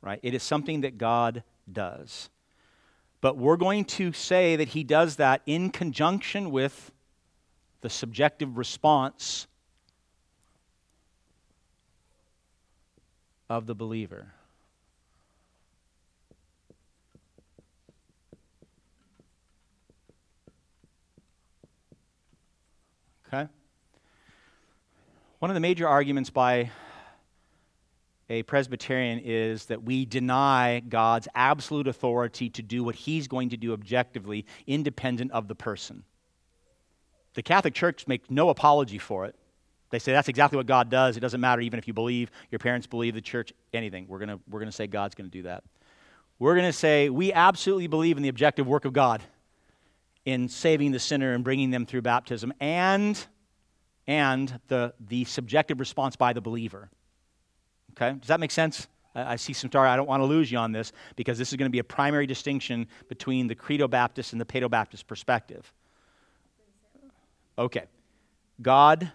right? It is something that God does. But we're going to say that he does that in conjunction with the subjective response of the believer. Okay? One of the major arguments by a Presbyterian is that we deny God's absolute authority to do what he's going to do objectively, independent of the person. The Catholic Church makes no apology for it. They say that's exactly what God does. It doesn't matter even if you believe, your parents believe, the church, anything. We're going we're going to say God's going to do that. We're going to say we absolutely believe in the objective work of God in saving the sinner and bringing them through baptism and, and the, the subjective response by the believer. Okay? Does that make sense? I, see some star. I don't want to lose you on this because this is going to be a primary distinction between the Credo Baptist and the Paedo Baptist perspective. Okay. God,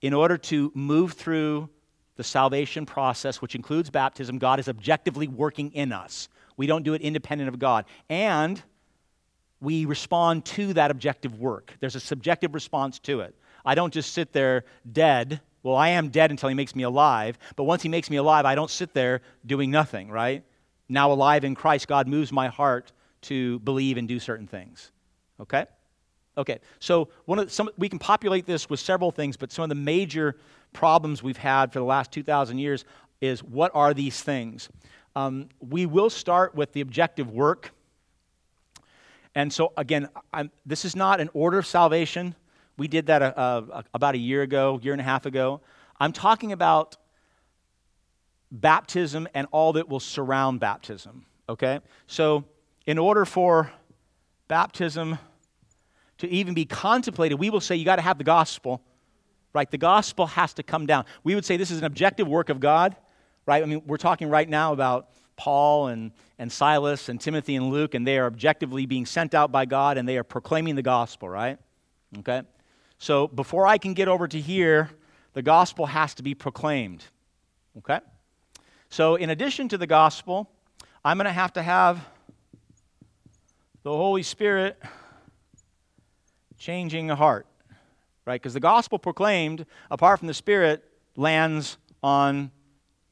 in order to move through the salvation process, which includes baptism, God is objectively working in us. We don't do it independent of God. And we respond to that objective work. There's a subjective response to it. I don't just sit there dead well, I am dead until he makes me alive, but once he makes me alive, I don't sit there doing nothing, right? Now alive in Christ, God moves my heart to believe and do certain things. Okay? Okay. So one of some we can populate this with several things, but some of the major problems we've had for the last 2,000 years is what are these things? Um, we will start with the objective work. And so, again, I'm, this is not an order of salvation. We did that a, a, about a year ago, year and a half ago. I'm talking about baptism and all that will surround baptism, okay? So, in order for baptism to even be contemplated, we will say you got to have the gospel, right? The gospel has to come down. We would say this is an objective work of God, right? I mean, we're talking right now about Paul and, and Silas and Timothy and Luke, and they are objectively being sent out by God and they are proclaiming the gospel, right? Okay? So before I can get over to here, the gospel has to be proclaimed. Okay? So, in addition to the gospel, I'm going to have to have the Holy Spirit changing a heart, right? Because the gospel proclaimed, apart from the Spirit, lands on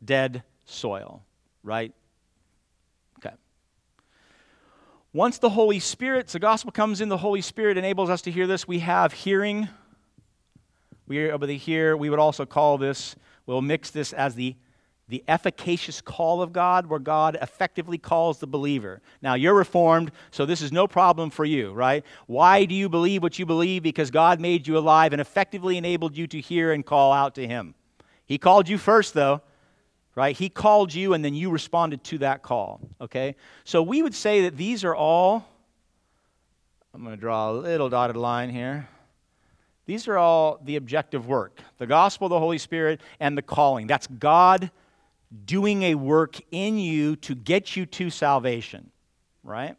dead soil, right? Okay. Once the Holy Spirit, the gospel comes in, the Holy Spirit enables us to hear this. We have hearing we are able to hear, we would also call this, we'll mix this as the the efficacious call of God, where God effectively calls the believer. Now, you're reformed, so this is no problem for you, right? Why do you believe what you believe? Because God made you alive and effectively enabled you to hear and call out to Him. He called you first, though, right? He called you, and then you responded to that call, okay? So we would say that these are all, I'm going to draw a little dotted line here. These are all the objective work the gospel, the Holy Spirit, and the calling. That's God doing a work in you to get you to salvation, right?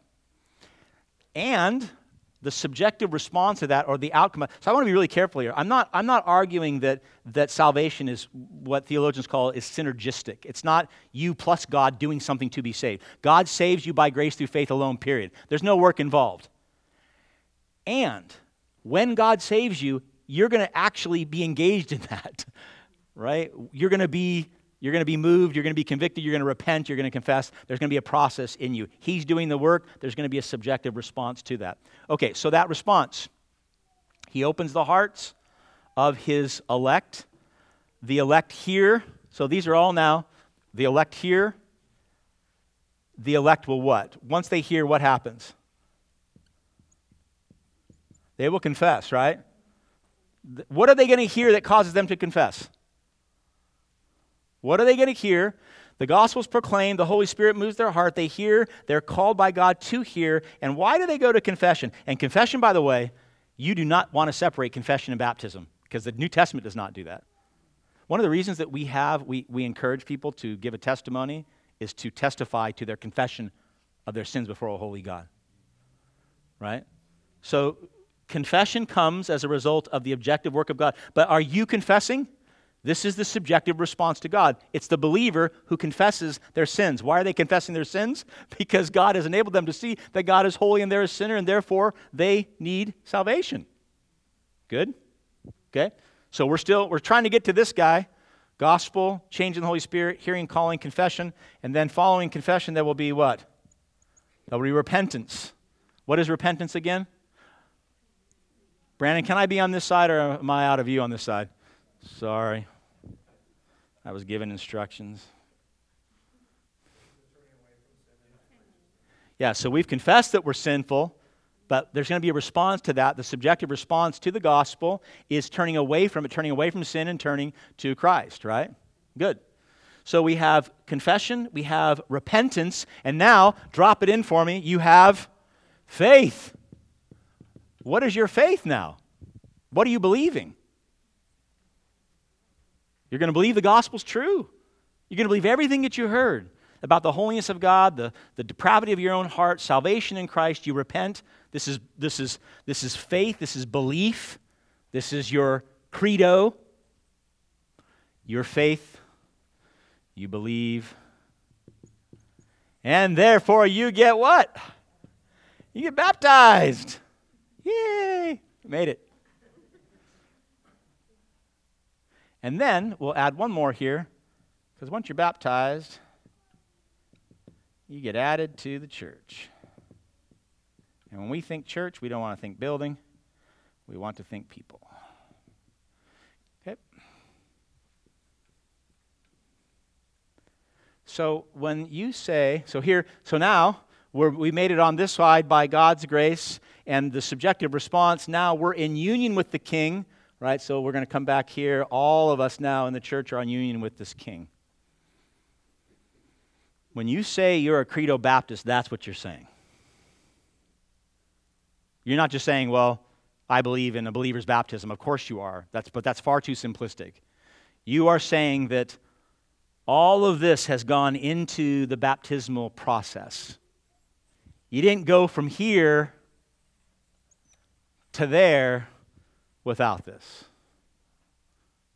And the subjective response to that or the outcome. So I want to be really careful here. I'm not, I'm not arguing that, that salvation is what theologians call is synergistic. It's not you plus God doing something to be saved. God saves you by grace through faith alone, period. There's no work involved. And when God saves you, you're going to actually be engaged in that, right? You're going to be you're going to be moved, you're going to be convicted, you're going to repent, you're going to confess. There's going to be a process in you. He's doing the work, there's going to be a subjective response to that. Okay, so that response. He opens the hearts of his elect. The elect here, so these are all now the elect here. The elect will what? Once they hear, what happens? They will confess, right? What are they going to hear that causes them to confess? What are they going to hear? The gospel's proclaimed, the Holy Spirit moves their heart, they hear, they're called by God to hear. And why do they go to confession? And confession, by the way, you do not want to separate confession and baptism because the New Testament does not do that. One of the reasons that we have, we, we encourage people to give a testimony is to testify to their confession of their sins before a holy God. Right? So confession comes as a result of the objective work of God. But are you confessing? This is the subjective response to God. It's the believer who confesses their sins. Why are they confessing their sins? Because God has enabled them to see that God is holy and they're a sinner, and therefore they need salvation. Good? Okay? So we're still we're trying to get to this guy. Gospel, changing the Holy Spirit, hearing, calling, confession, and then following confession, there will be what? There will be repentance. What is repentance again? Brandon, can I be on this side or am I out of view on this side? Sorry. I was given instructions. Yeah, so we've confessed that we're sinful, but there's going to be a response to that. The subjective response to the gospel is turning away from it, turning away from sin and turning to Christ, right? Good. So we have confession, we have repentance, and now, drop it in for me, you have faith. What is your faith now? What are you believing? You're going to believe the gospel's true. You're going to believe everything that you heard about the holiness of God, the, the depravity of your own heart, salvation in Christ. You repent. This is, this, is, this is faith. This is belief. This is your credo. Your faith. You believe. And therefore, you get what? You get baptized. Yay! made it. And then we'll add one more here, because once you're baptized, you get added to the church. And when we think church, we don't want to think building, we want to think people. Okay? So when you say, so here, so now we made it on this side by God's grace and the subjective response. Now we're in union with the King right? So we're going to come back here. All of us now in the church are in union with this king. When you say you're a Credo Baptist, that's what you're saying. You're not just saying, well, I believe in a believer's baptism. Of course you are. That's, but that's far too simplistic. You are saying that all of this has gone into the baptismal process. You didn't go from here to there without this.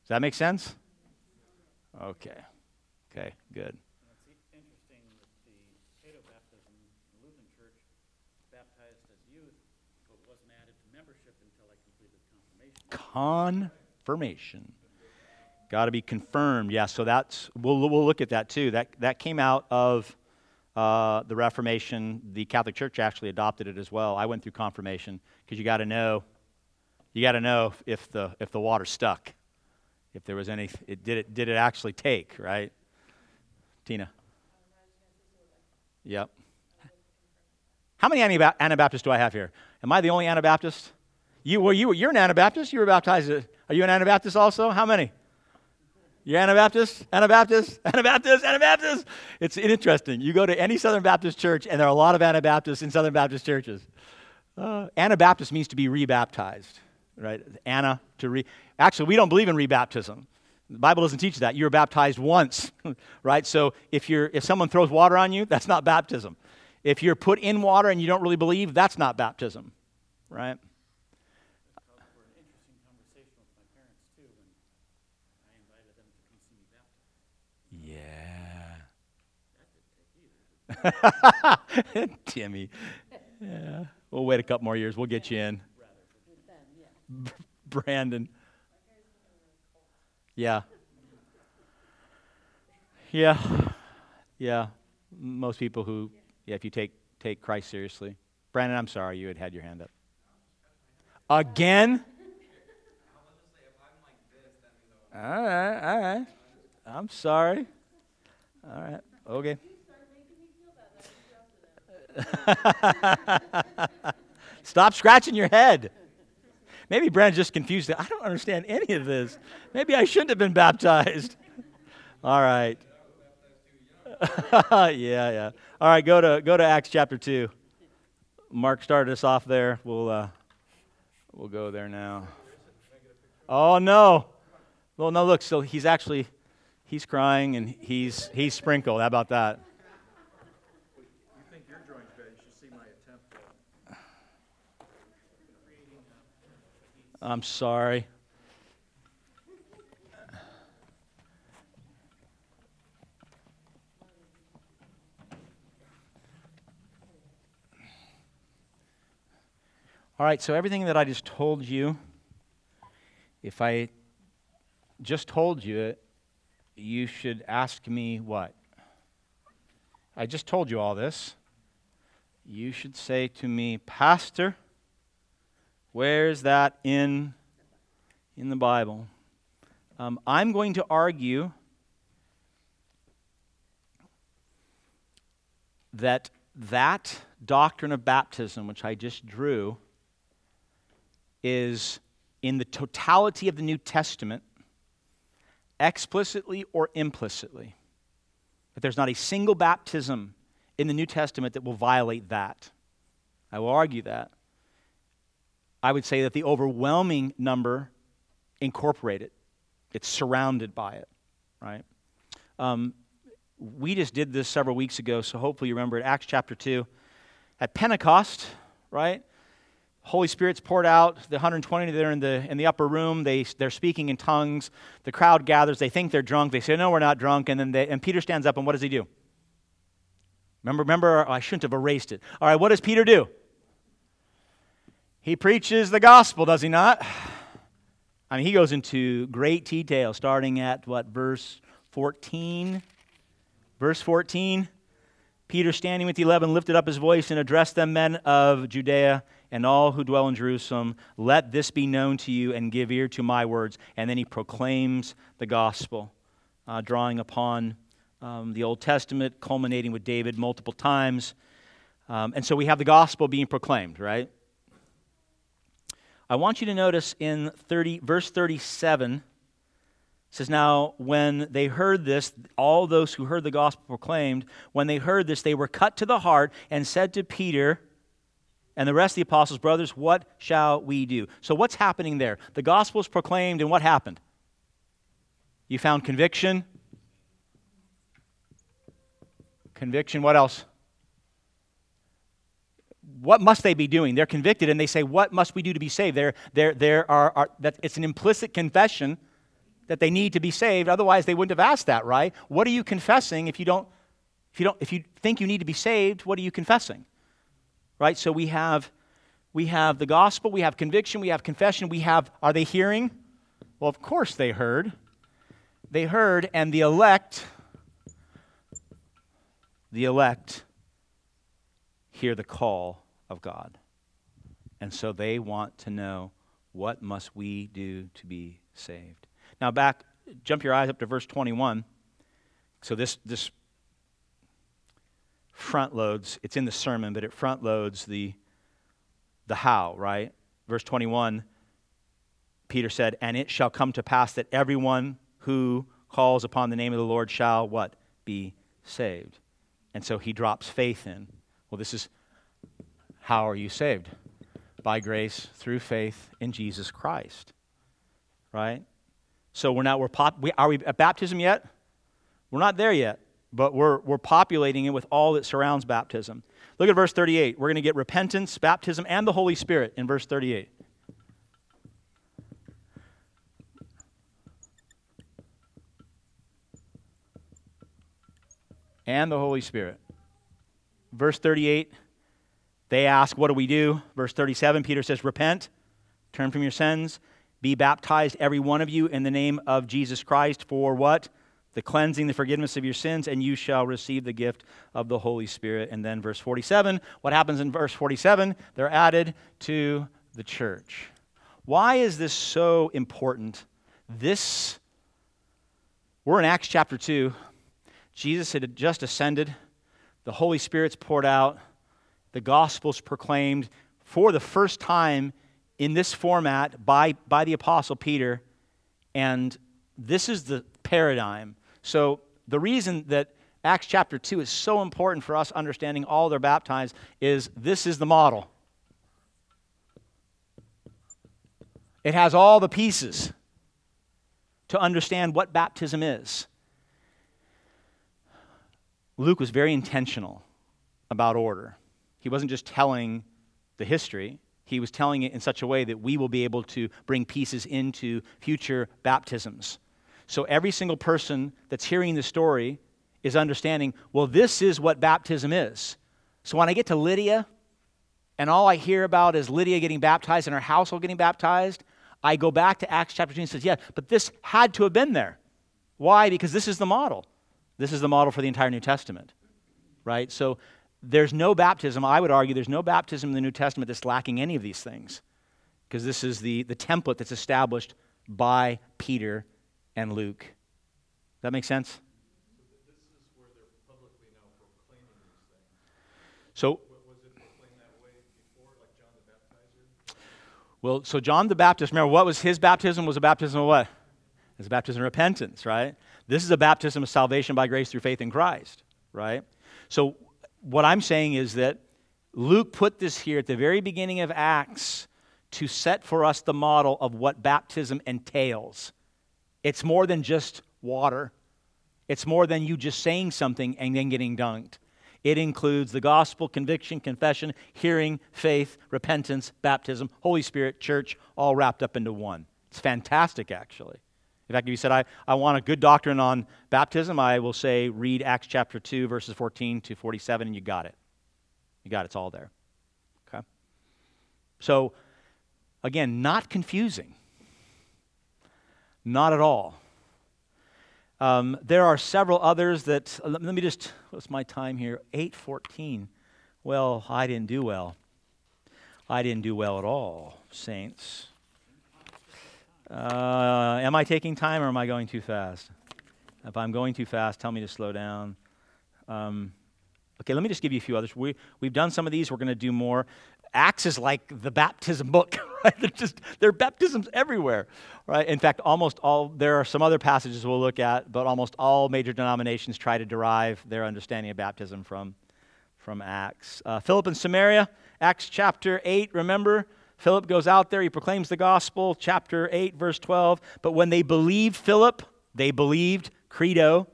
Does that make sense? Okay. Okay, good. Confirmation. Got to be confirmed. Yeah, so that's, we'll, we'll look at that too. That, that came out of uh, the Reformation. The Catholic Church actually adopted it as well. I went through confirmation because you got to know you got to know if the if the water stuck, if there was any, it, did it did it actually take right? Tina. Yep. How many Anabaptists do I have here? Am I the only Anabaptist? You, well, you, you're an Anabaptist. You were baptized. Uh, are you an Anabaptist also? How many? You're Anabaptist? Anabaptist? Anabaptist? Anabaptist? It's interesting. You go to any Southern Baptist church, and there are a lot of Anabaptists in Southern Baptist churches. Uh, Anabaptist means to be rebaptized, right? ana to re. Actually, we don't believe in rebaptism. The Bible doesn't teach that. You're baptized once, right? So if you're if someone throws water on you, that's not baptism. If you're put in water and you don't really believe, that's not baptism, right? Called for an interesting conversation with my parents too when I invited them to come see me baptized. Yeah. Timmy. Yeah. We'll wait a couple more years. We'll get you in. Brandon. Yeah. Yeah. Yeah. Most people who, yeah, if you take, take Christ seriously. Brandon, I'm sorry you had had your hand up. Again? All right, all right. I'm sorry. All right, okay. Stop scratching your head. Maybe Brandon's just confused. I don't understand any of this. Maybe I shouldn't have been baptized. All right. yeah, yeah. All right, go to go to Acts chapter two. Mark started us off there. We'll uh, we'll go there now. Oh no. Well, no. Look, so he's actually he's crying and he's he's sprinkled. How about that? You think your drawing's bad, you should see my attempt at I'm sorry. All right, so everything that I just told you, if I just told you it, you should ask me what? I just told you all this. You should say to me, Pastor, Where's that in, in the Bible? Um, I'm going to argue that that doctrine of baptism, which I just drew, is in the totality of the New Testament, explicitly or implicitly. That there's not a single baptism in the New Testament that will violate that. I will argue that. I would say that the overwhelming number incorporate it. It's surrounded by it, right? Um, we just did this several weeks ago, so hopefully you remember it. Acts chapter 2. At Pentecost, right? Holy Spirit's poured out. The 120 there in the, in the upper room, they, they're speaking in tongues. The crowd gathers. They think they're drunk. They say, No, we're not drunk. And then they, and Peter stands up, and what does he do? Remember, remember, I shouldn't have erased it. All right, what does Peter do? He preaches the gospel, does he not? I mean, he goes into great detail, starting at what, verse 14? Verse 14. Peter, standing with the eleven, lifted up his voice and addressed them, men of Judea and all who dwell in Jerusalem. Let this be known to you and give ear to my words. And then he proclaims the gospel, uh, drawing upon um, the Old Testament, culminating with David multiple times. Um, and so we have the gospel being proclaimed, right? I want you to notice in 30, verse 37, it says, Now, when they heard this, all those who heard the gospel proclaimed, when they heard this, they were cut to the heart and said to Peter and the rest of the apostles, Brothers, what shall we do? So, what's happening there? The gospel is proclaimed, and what happened? You found conviction. Conviction, what else? What must they be doing? They're convicted and they say, What must we do to be saved? There, there, there are, are that it's an implicit confession that they need to be saved. Otherwise, they wouldn't have asked that, right? What are you confessing if you don't, if you don't, if you think you need to be saved, what are you confessing? Right? So we have we have the gospel, we have conviction, we have confession, we have are they hearing? Well, of course they heard. They heard, and the elect, the elect hear the call of God. And so they want to know what must we do to be saved. Now back jump your eyes up to verse 21. So this this front loads, it's in the sermon, but it front loads the, the how, right? Verse 21, Peter said, And it shall come to pass that everyone who calls upon the name of the Lord shall what? Be saved. And so he drops faith in. Well, this is how are you saved? By grace through faith in Jesus Christ. Right? So we're not, we're pop, we, are we at baptism yet? We're not there yet, but we're, we're populating it with all that surrounds baptism. Look at verse 38. We're going to get repentance, baptism, and the Holy Spirit in verse 38. And the Holy Spirit. Verse 38, they ask, What do we do? Verse 37, Peter says, Repent, turn from your sins, be baptized, every one of you, in the name of Jesus Christ for what? The cleansing, the forgiveness of your sins, and you shall receive the gift of the Holy Spirit. And then verse 47, what happens in verse 47? They're added to the church. Why is this so important? This, we're in Acts chapter 2. Jesus had just ascended, the Holy Spirit's poured out, the gospel's proclaimed for the first time in this format by, by the Apostle Peter, and this is the paradigm. So, the reason that Acts chapter 2 is so important for us understanding all they're baptized is this is the model. It has all the pieces to understand what baptism is. Luke was very intentional about order. He wasn't just telling the history, he was telling it in such a way that we will be able to bring pieces into future baptisms. So every single person that's hearing the story is understanding, well, this is what baptism is. So when I get to Lydia, and all I hear about is Lydia getting baptized and her household getting baptized, I go back to Acts chapter 2 and says, yeah, but this had to have been there. Why? Because this is the model. This is the model for the entire New Testament, right? So there's no baptism, I would argue, there's no baptism in the New Testament that's lacking any of these things, because this is the, the template that's established by Peter and Luke. Does that make sense? This is where they publicly now proclaiming this thing. So, was it proclaimed that way like John the Baptister? well, so John the Baptist, remember what was his baptism? Was a baptism of what? It was a baptism of repentance, right? This is a baptism of salvation by grace through faith in Christ, right? So, what I'm saying is that Luke put this here at the very beginning of Acts to set for us the model of what baptism entails. It's more than just water, it's more than you just saying something and then getting dunked. It includes the gospel, conviction, confession, hearing, faith, repentance, baptism, Holy Spirit, church, all wrapped up into one. It's fantastic, actually. In fact, if you said, I, I want a good doctrine on baptism, I will say, read Acts chapter 2, verses 14 to 47, and you got it. You got it. It's all there. Okay? So, again, not confusing. Not at all. Um, there are several others that, uh, let me just, what's my time here? 814. Well, I didn't do well. I didn't do well at all, saints. Uh, am I taking time or am I going too fast? If I'm going too fast, tell me to slow down. Um, okay, let me just give you a few others. We, we've done some of these, we're going to do more. Acts is like the baptism book, right? They're just, there are baptisms everywhere, right? In fact, almost all, there are some other passages we'll look at, but almost all major denominations try to derive their understanding of baptism from, from Acts. Uh, Philip in Samaria, Acts chapter 8, remember? Philip goes out there, he proclaims the gospel, chapter 8, verse 12. But when they believed Philip, they believed Credo.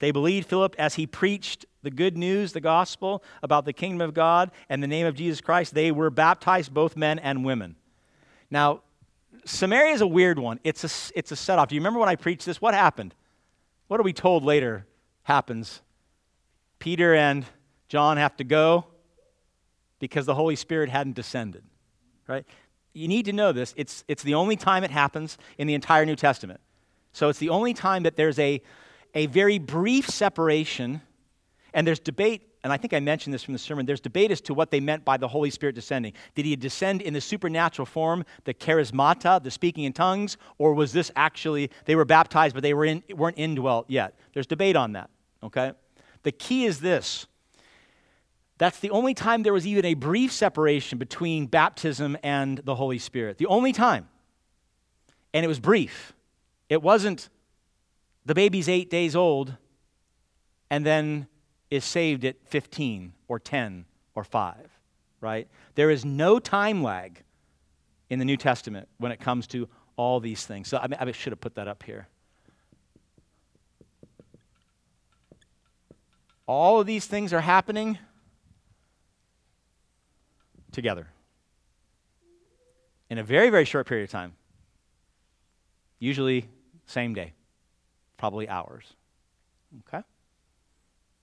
They believed Philip as he preached the good news, the gospel about the kingdom of God and the name of Jesus Christ. They were baptized, both men and women. Now, Samaria is a weird one. It's a, it's a setup. Do you remember when I preached this? What happened? What are we told later happens? Peter and John have to go because the Holy Spirit hadn't descended right? You need to know this. It's, it's the only time it happens in the entire New Testament. So it's the only time that there's a, a very brief separation, and there's debate, and I think I mentioned this from the sermon. There's debate as to what they meant by the Holy Spirit descending. Did he descend in the supernatural form, the charismata, the speaking in tongues, or was this actually, they were baptized, but they were in, weren't indwelt yet? There's debate on that, okay? The key is this That's the only time there was even a brief separation between baptism and the Holy Spirit. The only time. And it was brief. It wasn't the baby's eight days old and then is saved at 15 or 10 or 5, right? There is no time lag in the New Testament when it comes to all these things. So I, mean, I should have put that up here. All of these things are happening together in a very, very short period of time. Usually, same day, probably hours. Okay?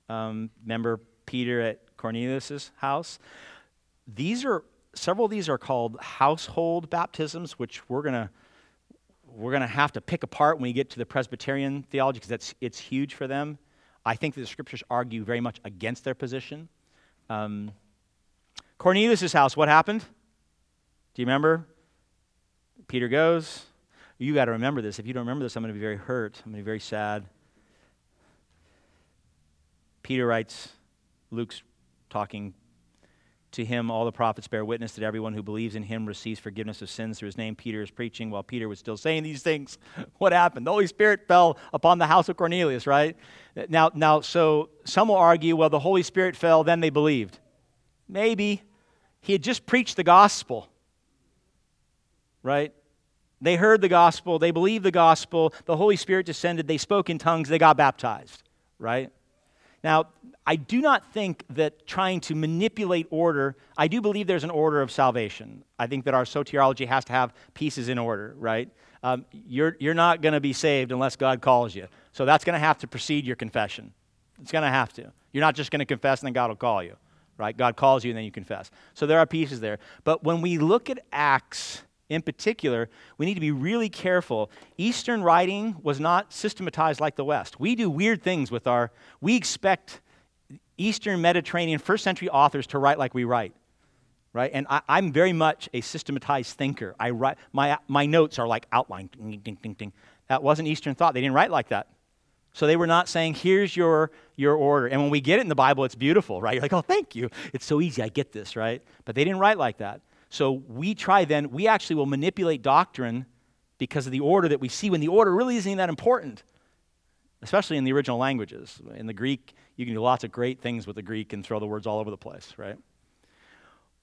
Um, remember Peter at Cornelius' house? These are several of these are called household baptisms, which we're gonna we're gonna have to pick apart when we get to the Presbyterian theology because that's it's huge for them. I think that the scriptures argue very much against their position. Um, Cornelius' house, what happened? Do you remember? Peter goes. You got to remember this. If you don't remember this, I'm going to be very hurt. I'm going to be very sad. Peter writes, Luke's talking to him, all the prophets bear witness that everyone who believes in him receives forgiveness of sins through his name. Peter is preaching while Peter was still saying these things. What happened? The Holy Spirit fell upon the house of Cornelius, right? Now, now, so some will argue, well, the Holy Spirit fell, then they believed. Maybe. He had just preached the gospel, right? They heard the gospel, they believed the gospel, the Holy Spirit descended, they spoke in tongues, they got baptized, right? Now, I do not think that trying to manipulate order, I do believe there's an order of salvation. I think that our soteriology has to have pieces in order, right? Um, you're, you're not going to be saved unless God calls you. So that's going to have to precede your confession. It's going to have to. You're not just going to confess and then God will call you, right? God calls you and then you confess. So there are pieces there. But when we look at Acts, in particular, we need to be really careful. Eastern writing was not systematized like the West. We do weird things with our, we expect Eastern Mediterranean first century authors to write like we write. Right? And I, am very much a systematized thinker. I write, my, my notes are like outlined. Ding, ding, ding, ding. That wasn't Eastern thought. They didn't write like that. So they were not saying, here's your, your order. And when we get it in the Bible, it's beautiful, right? You're like, oh, thank you. It's so easy. I get this, right? But they didn't write like that. So we try then, we actually will manipulate doctrine because of the order that we see when the order really isn't that important, especially in the original languages. In the Greek, you can do lots of great things with the Greek and throw the words all over the place, right?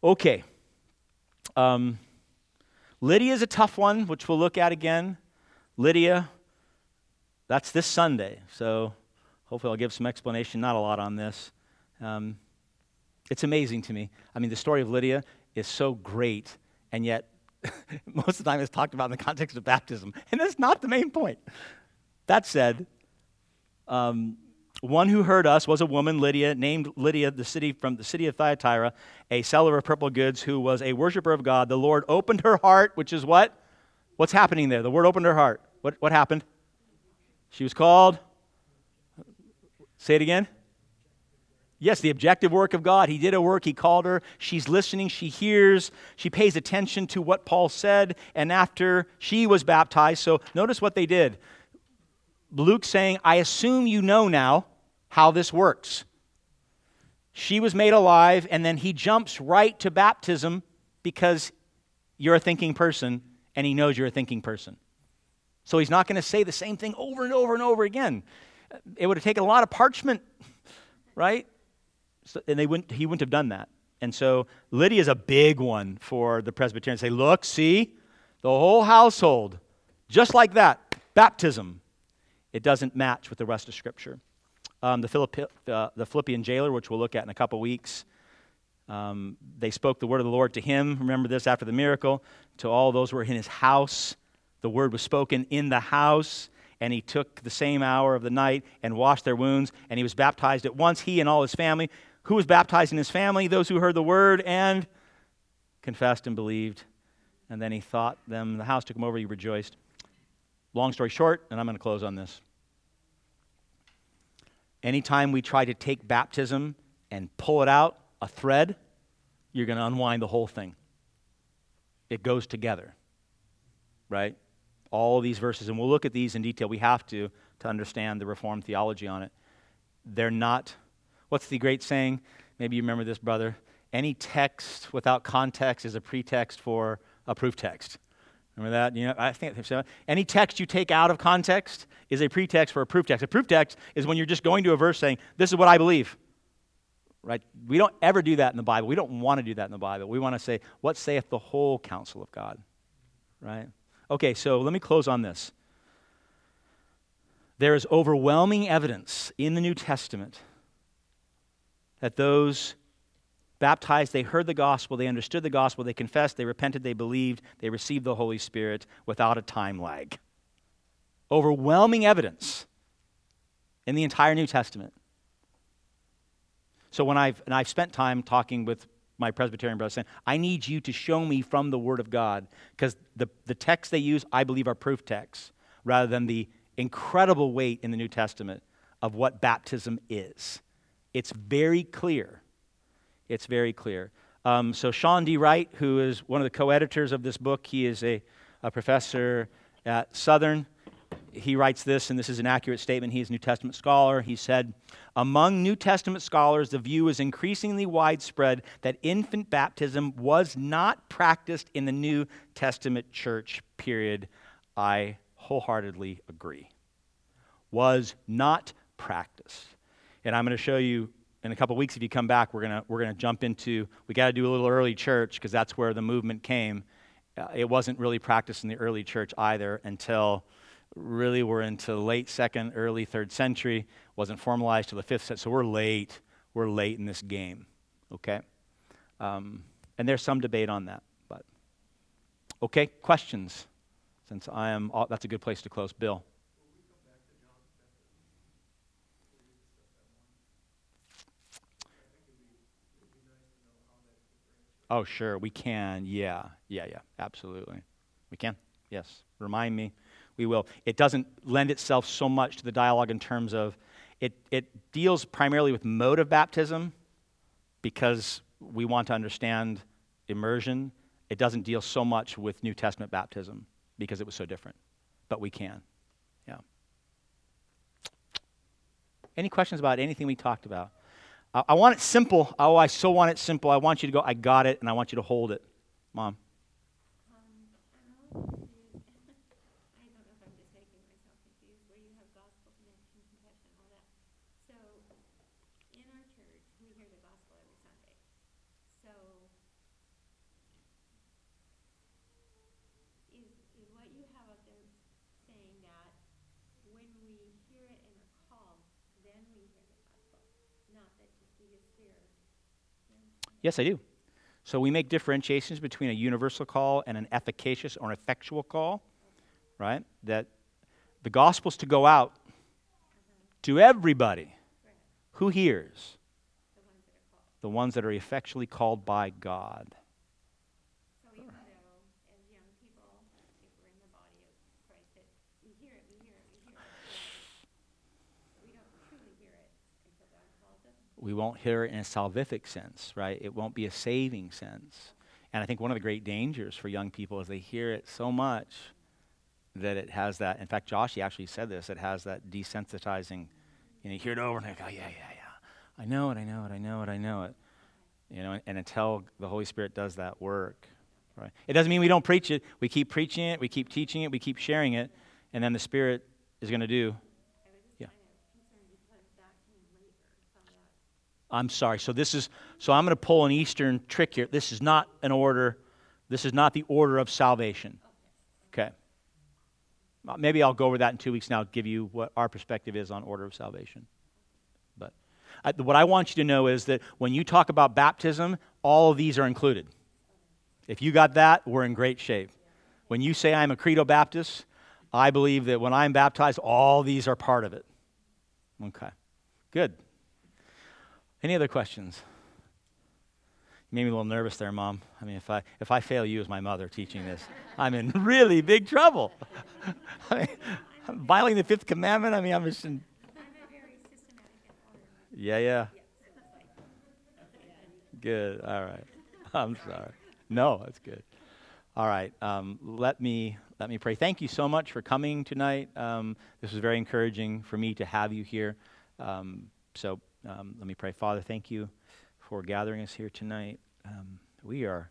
Okay. Um, Lydia is a tough one, which we'll look at again. Lydia, that's this Sunday. So hopefully I'll give some explanation, not a lot on this. Um, it's amazing to me. I mean, the story of Lydia, is so great, and yet most of the time it's talked about in the context of baptism. And that's not the main point. That said, um, one who heard us was a woman, Lydia, named Lydia, the city from the city of Thyatira, a seller of purple goods, who was a worshiper of God. The Lord opened her heart, which is what? What's happening there? The word opened her heart. What, what happened? She was called. Say it again. Yes, the objective work of God. He did a work, He called her. She's listening, she hears, she pays attention to what Paul said, and after she was baptized. So notice what they did. Luke saying, I assume you know now how this works. She was made alive, and then he jumps right to baptism because you're a thinking person, and he knows you're a thinking person. So he's not going to say the same thing over and over and over again. It would have taken a lot of parchment, right? So, and they wouldn't, he wouldn't have done that. And so Lydia is a big one for the Presbyterians. Say, look, see, the whole household, just like that, baptism. It doesn't match with the rest of Scripture. Um, the, Philippi, uh, the Philippian jailer, which we'll look at in a couple weeks, um, they spoke the word of the Lord to him. Remember this after the miracle. To all those who were in his house, the word was spoken in the house. And he took the same hour of the night and washed their wounds. And he was baptized at once, he and all his family who was baptized in his family, those who heard the word and confessed and believed. And then he thought them, the house took him over, he rejoiced. Long story short, and I'm going to close on this. Anytime we try to take baptism and pull it out, a thread, you're going to unwind the whole thing. It goes together, right? All these verses, and we'll look at these in detail. We have to to understand the Reformed theology on it. They're not What's the great saying? maybe you remember this, brother. Any text without context is a pretext for a proof text. Remember that? You know, I think so. Any text you take out of context is a pretext for a proof text. A proof text is when you're just going to a verse saying, "This is what I believe." Right? We don't ever do that in the Bible. We don't want to do that in the Bible. We want to say, "What saith the whole counsel of God?" Right? Okay, so let me close on this. There is overwhelming evidence in the New Testament that those baptized, they heard the gospel, they understood the gospel, they confessed, they repented, they believed, they received the Holy Spirit without a time lag. Overwhelming evidence in the entire New Testament. So when I've and I've spent time talking with my Presbyterian brother saying, I need you to show me from the Word of God, because the, the texts they use, I believe, are proof texts, rather than the incredible weight in the New Testament of what baptism is. It's very clear. It's very clear. Um, so, Shawn D. Wright, who is one of the co editors of this book, he is a, a professor at Southern. He writes this, and this is an accurate statement. He's a New Testament scholar. He said, Among New Testament scholars, the view is increasingly widespread that infant baptism was not practiced in the New Testament church, period. I wholeheartedly agree. Was not practiced. And I'm going to show you in a couple weeks if you come back we're going to we're going to jump into we got to do a little early church because that's where the movement came uh, it wasn't really practiced in the early church either until really we're into late second early third century wasn't formalized till the fifth century so we're late we're late in this game okay um, and there's some debate on that but okay questions since i am all, that's a good place to close bill Oh, sure. We can. Yeah. Yeah, yeah. Absolutely. We can. Yes. Remind me. We will. It doesn't lend itself so much to the dialogue in terms of it, it deals primarily with mode of baptism because we want to understand immersion. It doesn't deal so much with New Testament baptism because it was so different. But we can. Yeah. Any questions about anything we talked about? I, want it simple. Oh, I so want it simple. I want you to go, I got it, and I want you to hold it. Mom. Um, I don't know if I'm just making myself confused, where you have gospel connection, confession, all that. So, in our church, we hear the gospel every Sunday. So, is, is what you have up there saying that when we hear it and are called, then we hear the gospel? Not that just we just hear. Yes, I do. So we make differentiations between a universal call and an efficacious or an effectual call, right? That the gospel's to go out to everybody who hears, the ones that are effectually called by God. So even though, as young people, if we're in the body of Christ, that we hear it, we hear it, we hear it. We don't truly hear it until God calls us. We won't hear it in a salvific sense, right? It won't be a saving sense. And I think one of the great dangers for young people is they hear it so much that it has that. In fact, Josh, he actually said this. It has that desensitizing. You know, you hear it over and they go, yeah, yeah, yeah. I know it, I know it, I know it, I know it. You know, and, and until the Holy Spirit does that work, right? It doesn't mean we don't preach it. We keep preaching it, we keep teaching it, we keep sharing it, and then the Spirit is going to do I was just Yeah. kind of concerned because that came later, some of that. I'm sorry. So this is so I'm going to pull an Eastern trick here. This is not an order. This is not the order of salvation. Okay. Uh, Maybe I'll go over that in two weeks now. Give you what our perspective is on order of salvation. But I, what I want you to know is that when you talk about baptism, all of these are included. If you got that, we're in great shape. When you say I'm a credo Baptist, I believe that when I'm baptized, all these are part of it. Okay. Good. Any other questions? You made me a little nervous there, Mom. I mean, if I, if I fail you as my mother teaching this, I'm in really big trouble. I mean, I'm violating the fifth commandment. I mean, I'm just in. Yeah, yeah. Good. All right. I'm sorry. No, that's good. All right. Um, let me let me pray. Thank you so much for coming tonight. Um, this was very encouraging for me to have you here. Um, so um, let me pray. Father, thank you for gathering us here tonight. Um, we are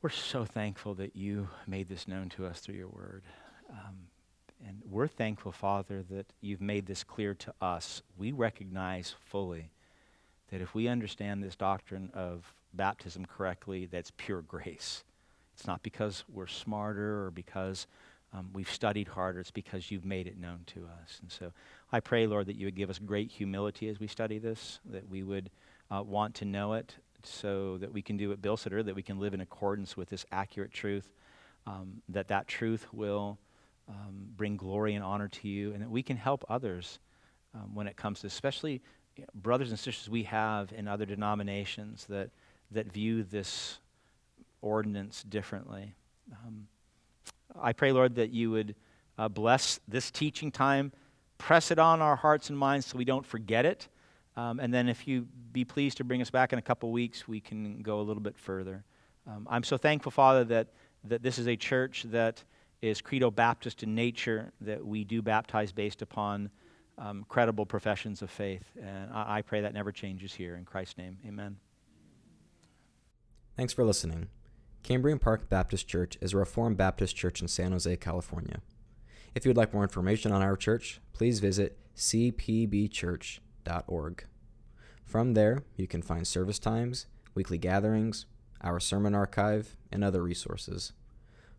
we're so thankful that you made this known to us through your word. Um, and we're thankful, Father, that you've made this clear to us. We recognize fully that if we understand this doctrine of baptism correctly, that's pure grace. It's not because we're smarter or because um, we've studied harder. It's because you've made it known to us. And so I pray, Lord, that you would give us great humility as we study this, that we would uh, want to know it so that we can do what Bill said earlier, that we can live in accordance with this accurate truth, um, that that truth will um, bring glory and honor to you, and that we can help others um, when it comes to, especially you know, brothers and sisters we have in other denominations that, that view this ordinance differently. Um, I pray, Lord, that you would uh, bless this teaching time, press it on our hearts and minds so we don't forget it. Um, and then, if you be pleased to bring us back in a couple weeks, we can go a little bit further. Um, I'm so thankful, Father, that, that this is a church that is Credo Baptist in nature, that we do baptize based upon um, credible professions of faith. And I, I pray that never changes here. In Christ's name, amen. Thanks for listening. Cambrian Park Baptist Church is a Reformed Baptist church in San Jose, California. If you would like more information on our church, please visit cpbchurch.org. From there, you can find service times, weekly gatherings, our sermon archive, and other resources.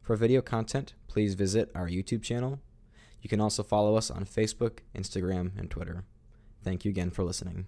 For video content, please visit our YouTube channel. You can also follow us on Facebook, Instagram, and Twitter. Thank you again for listening.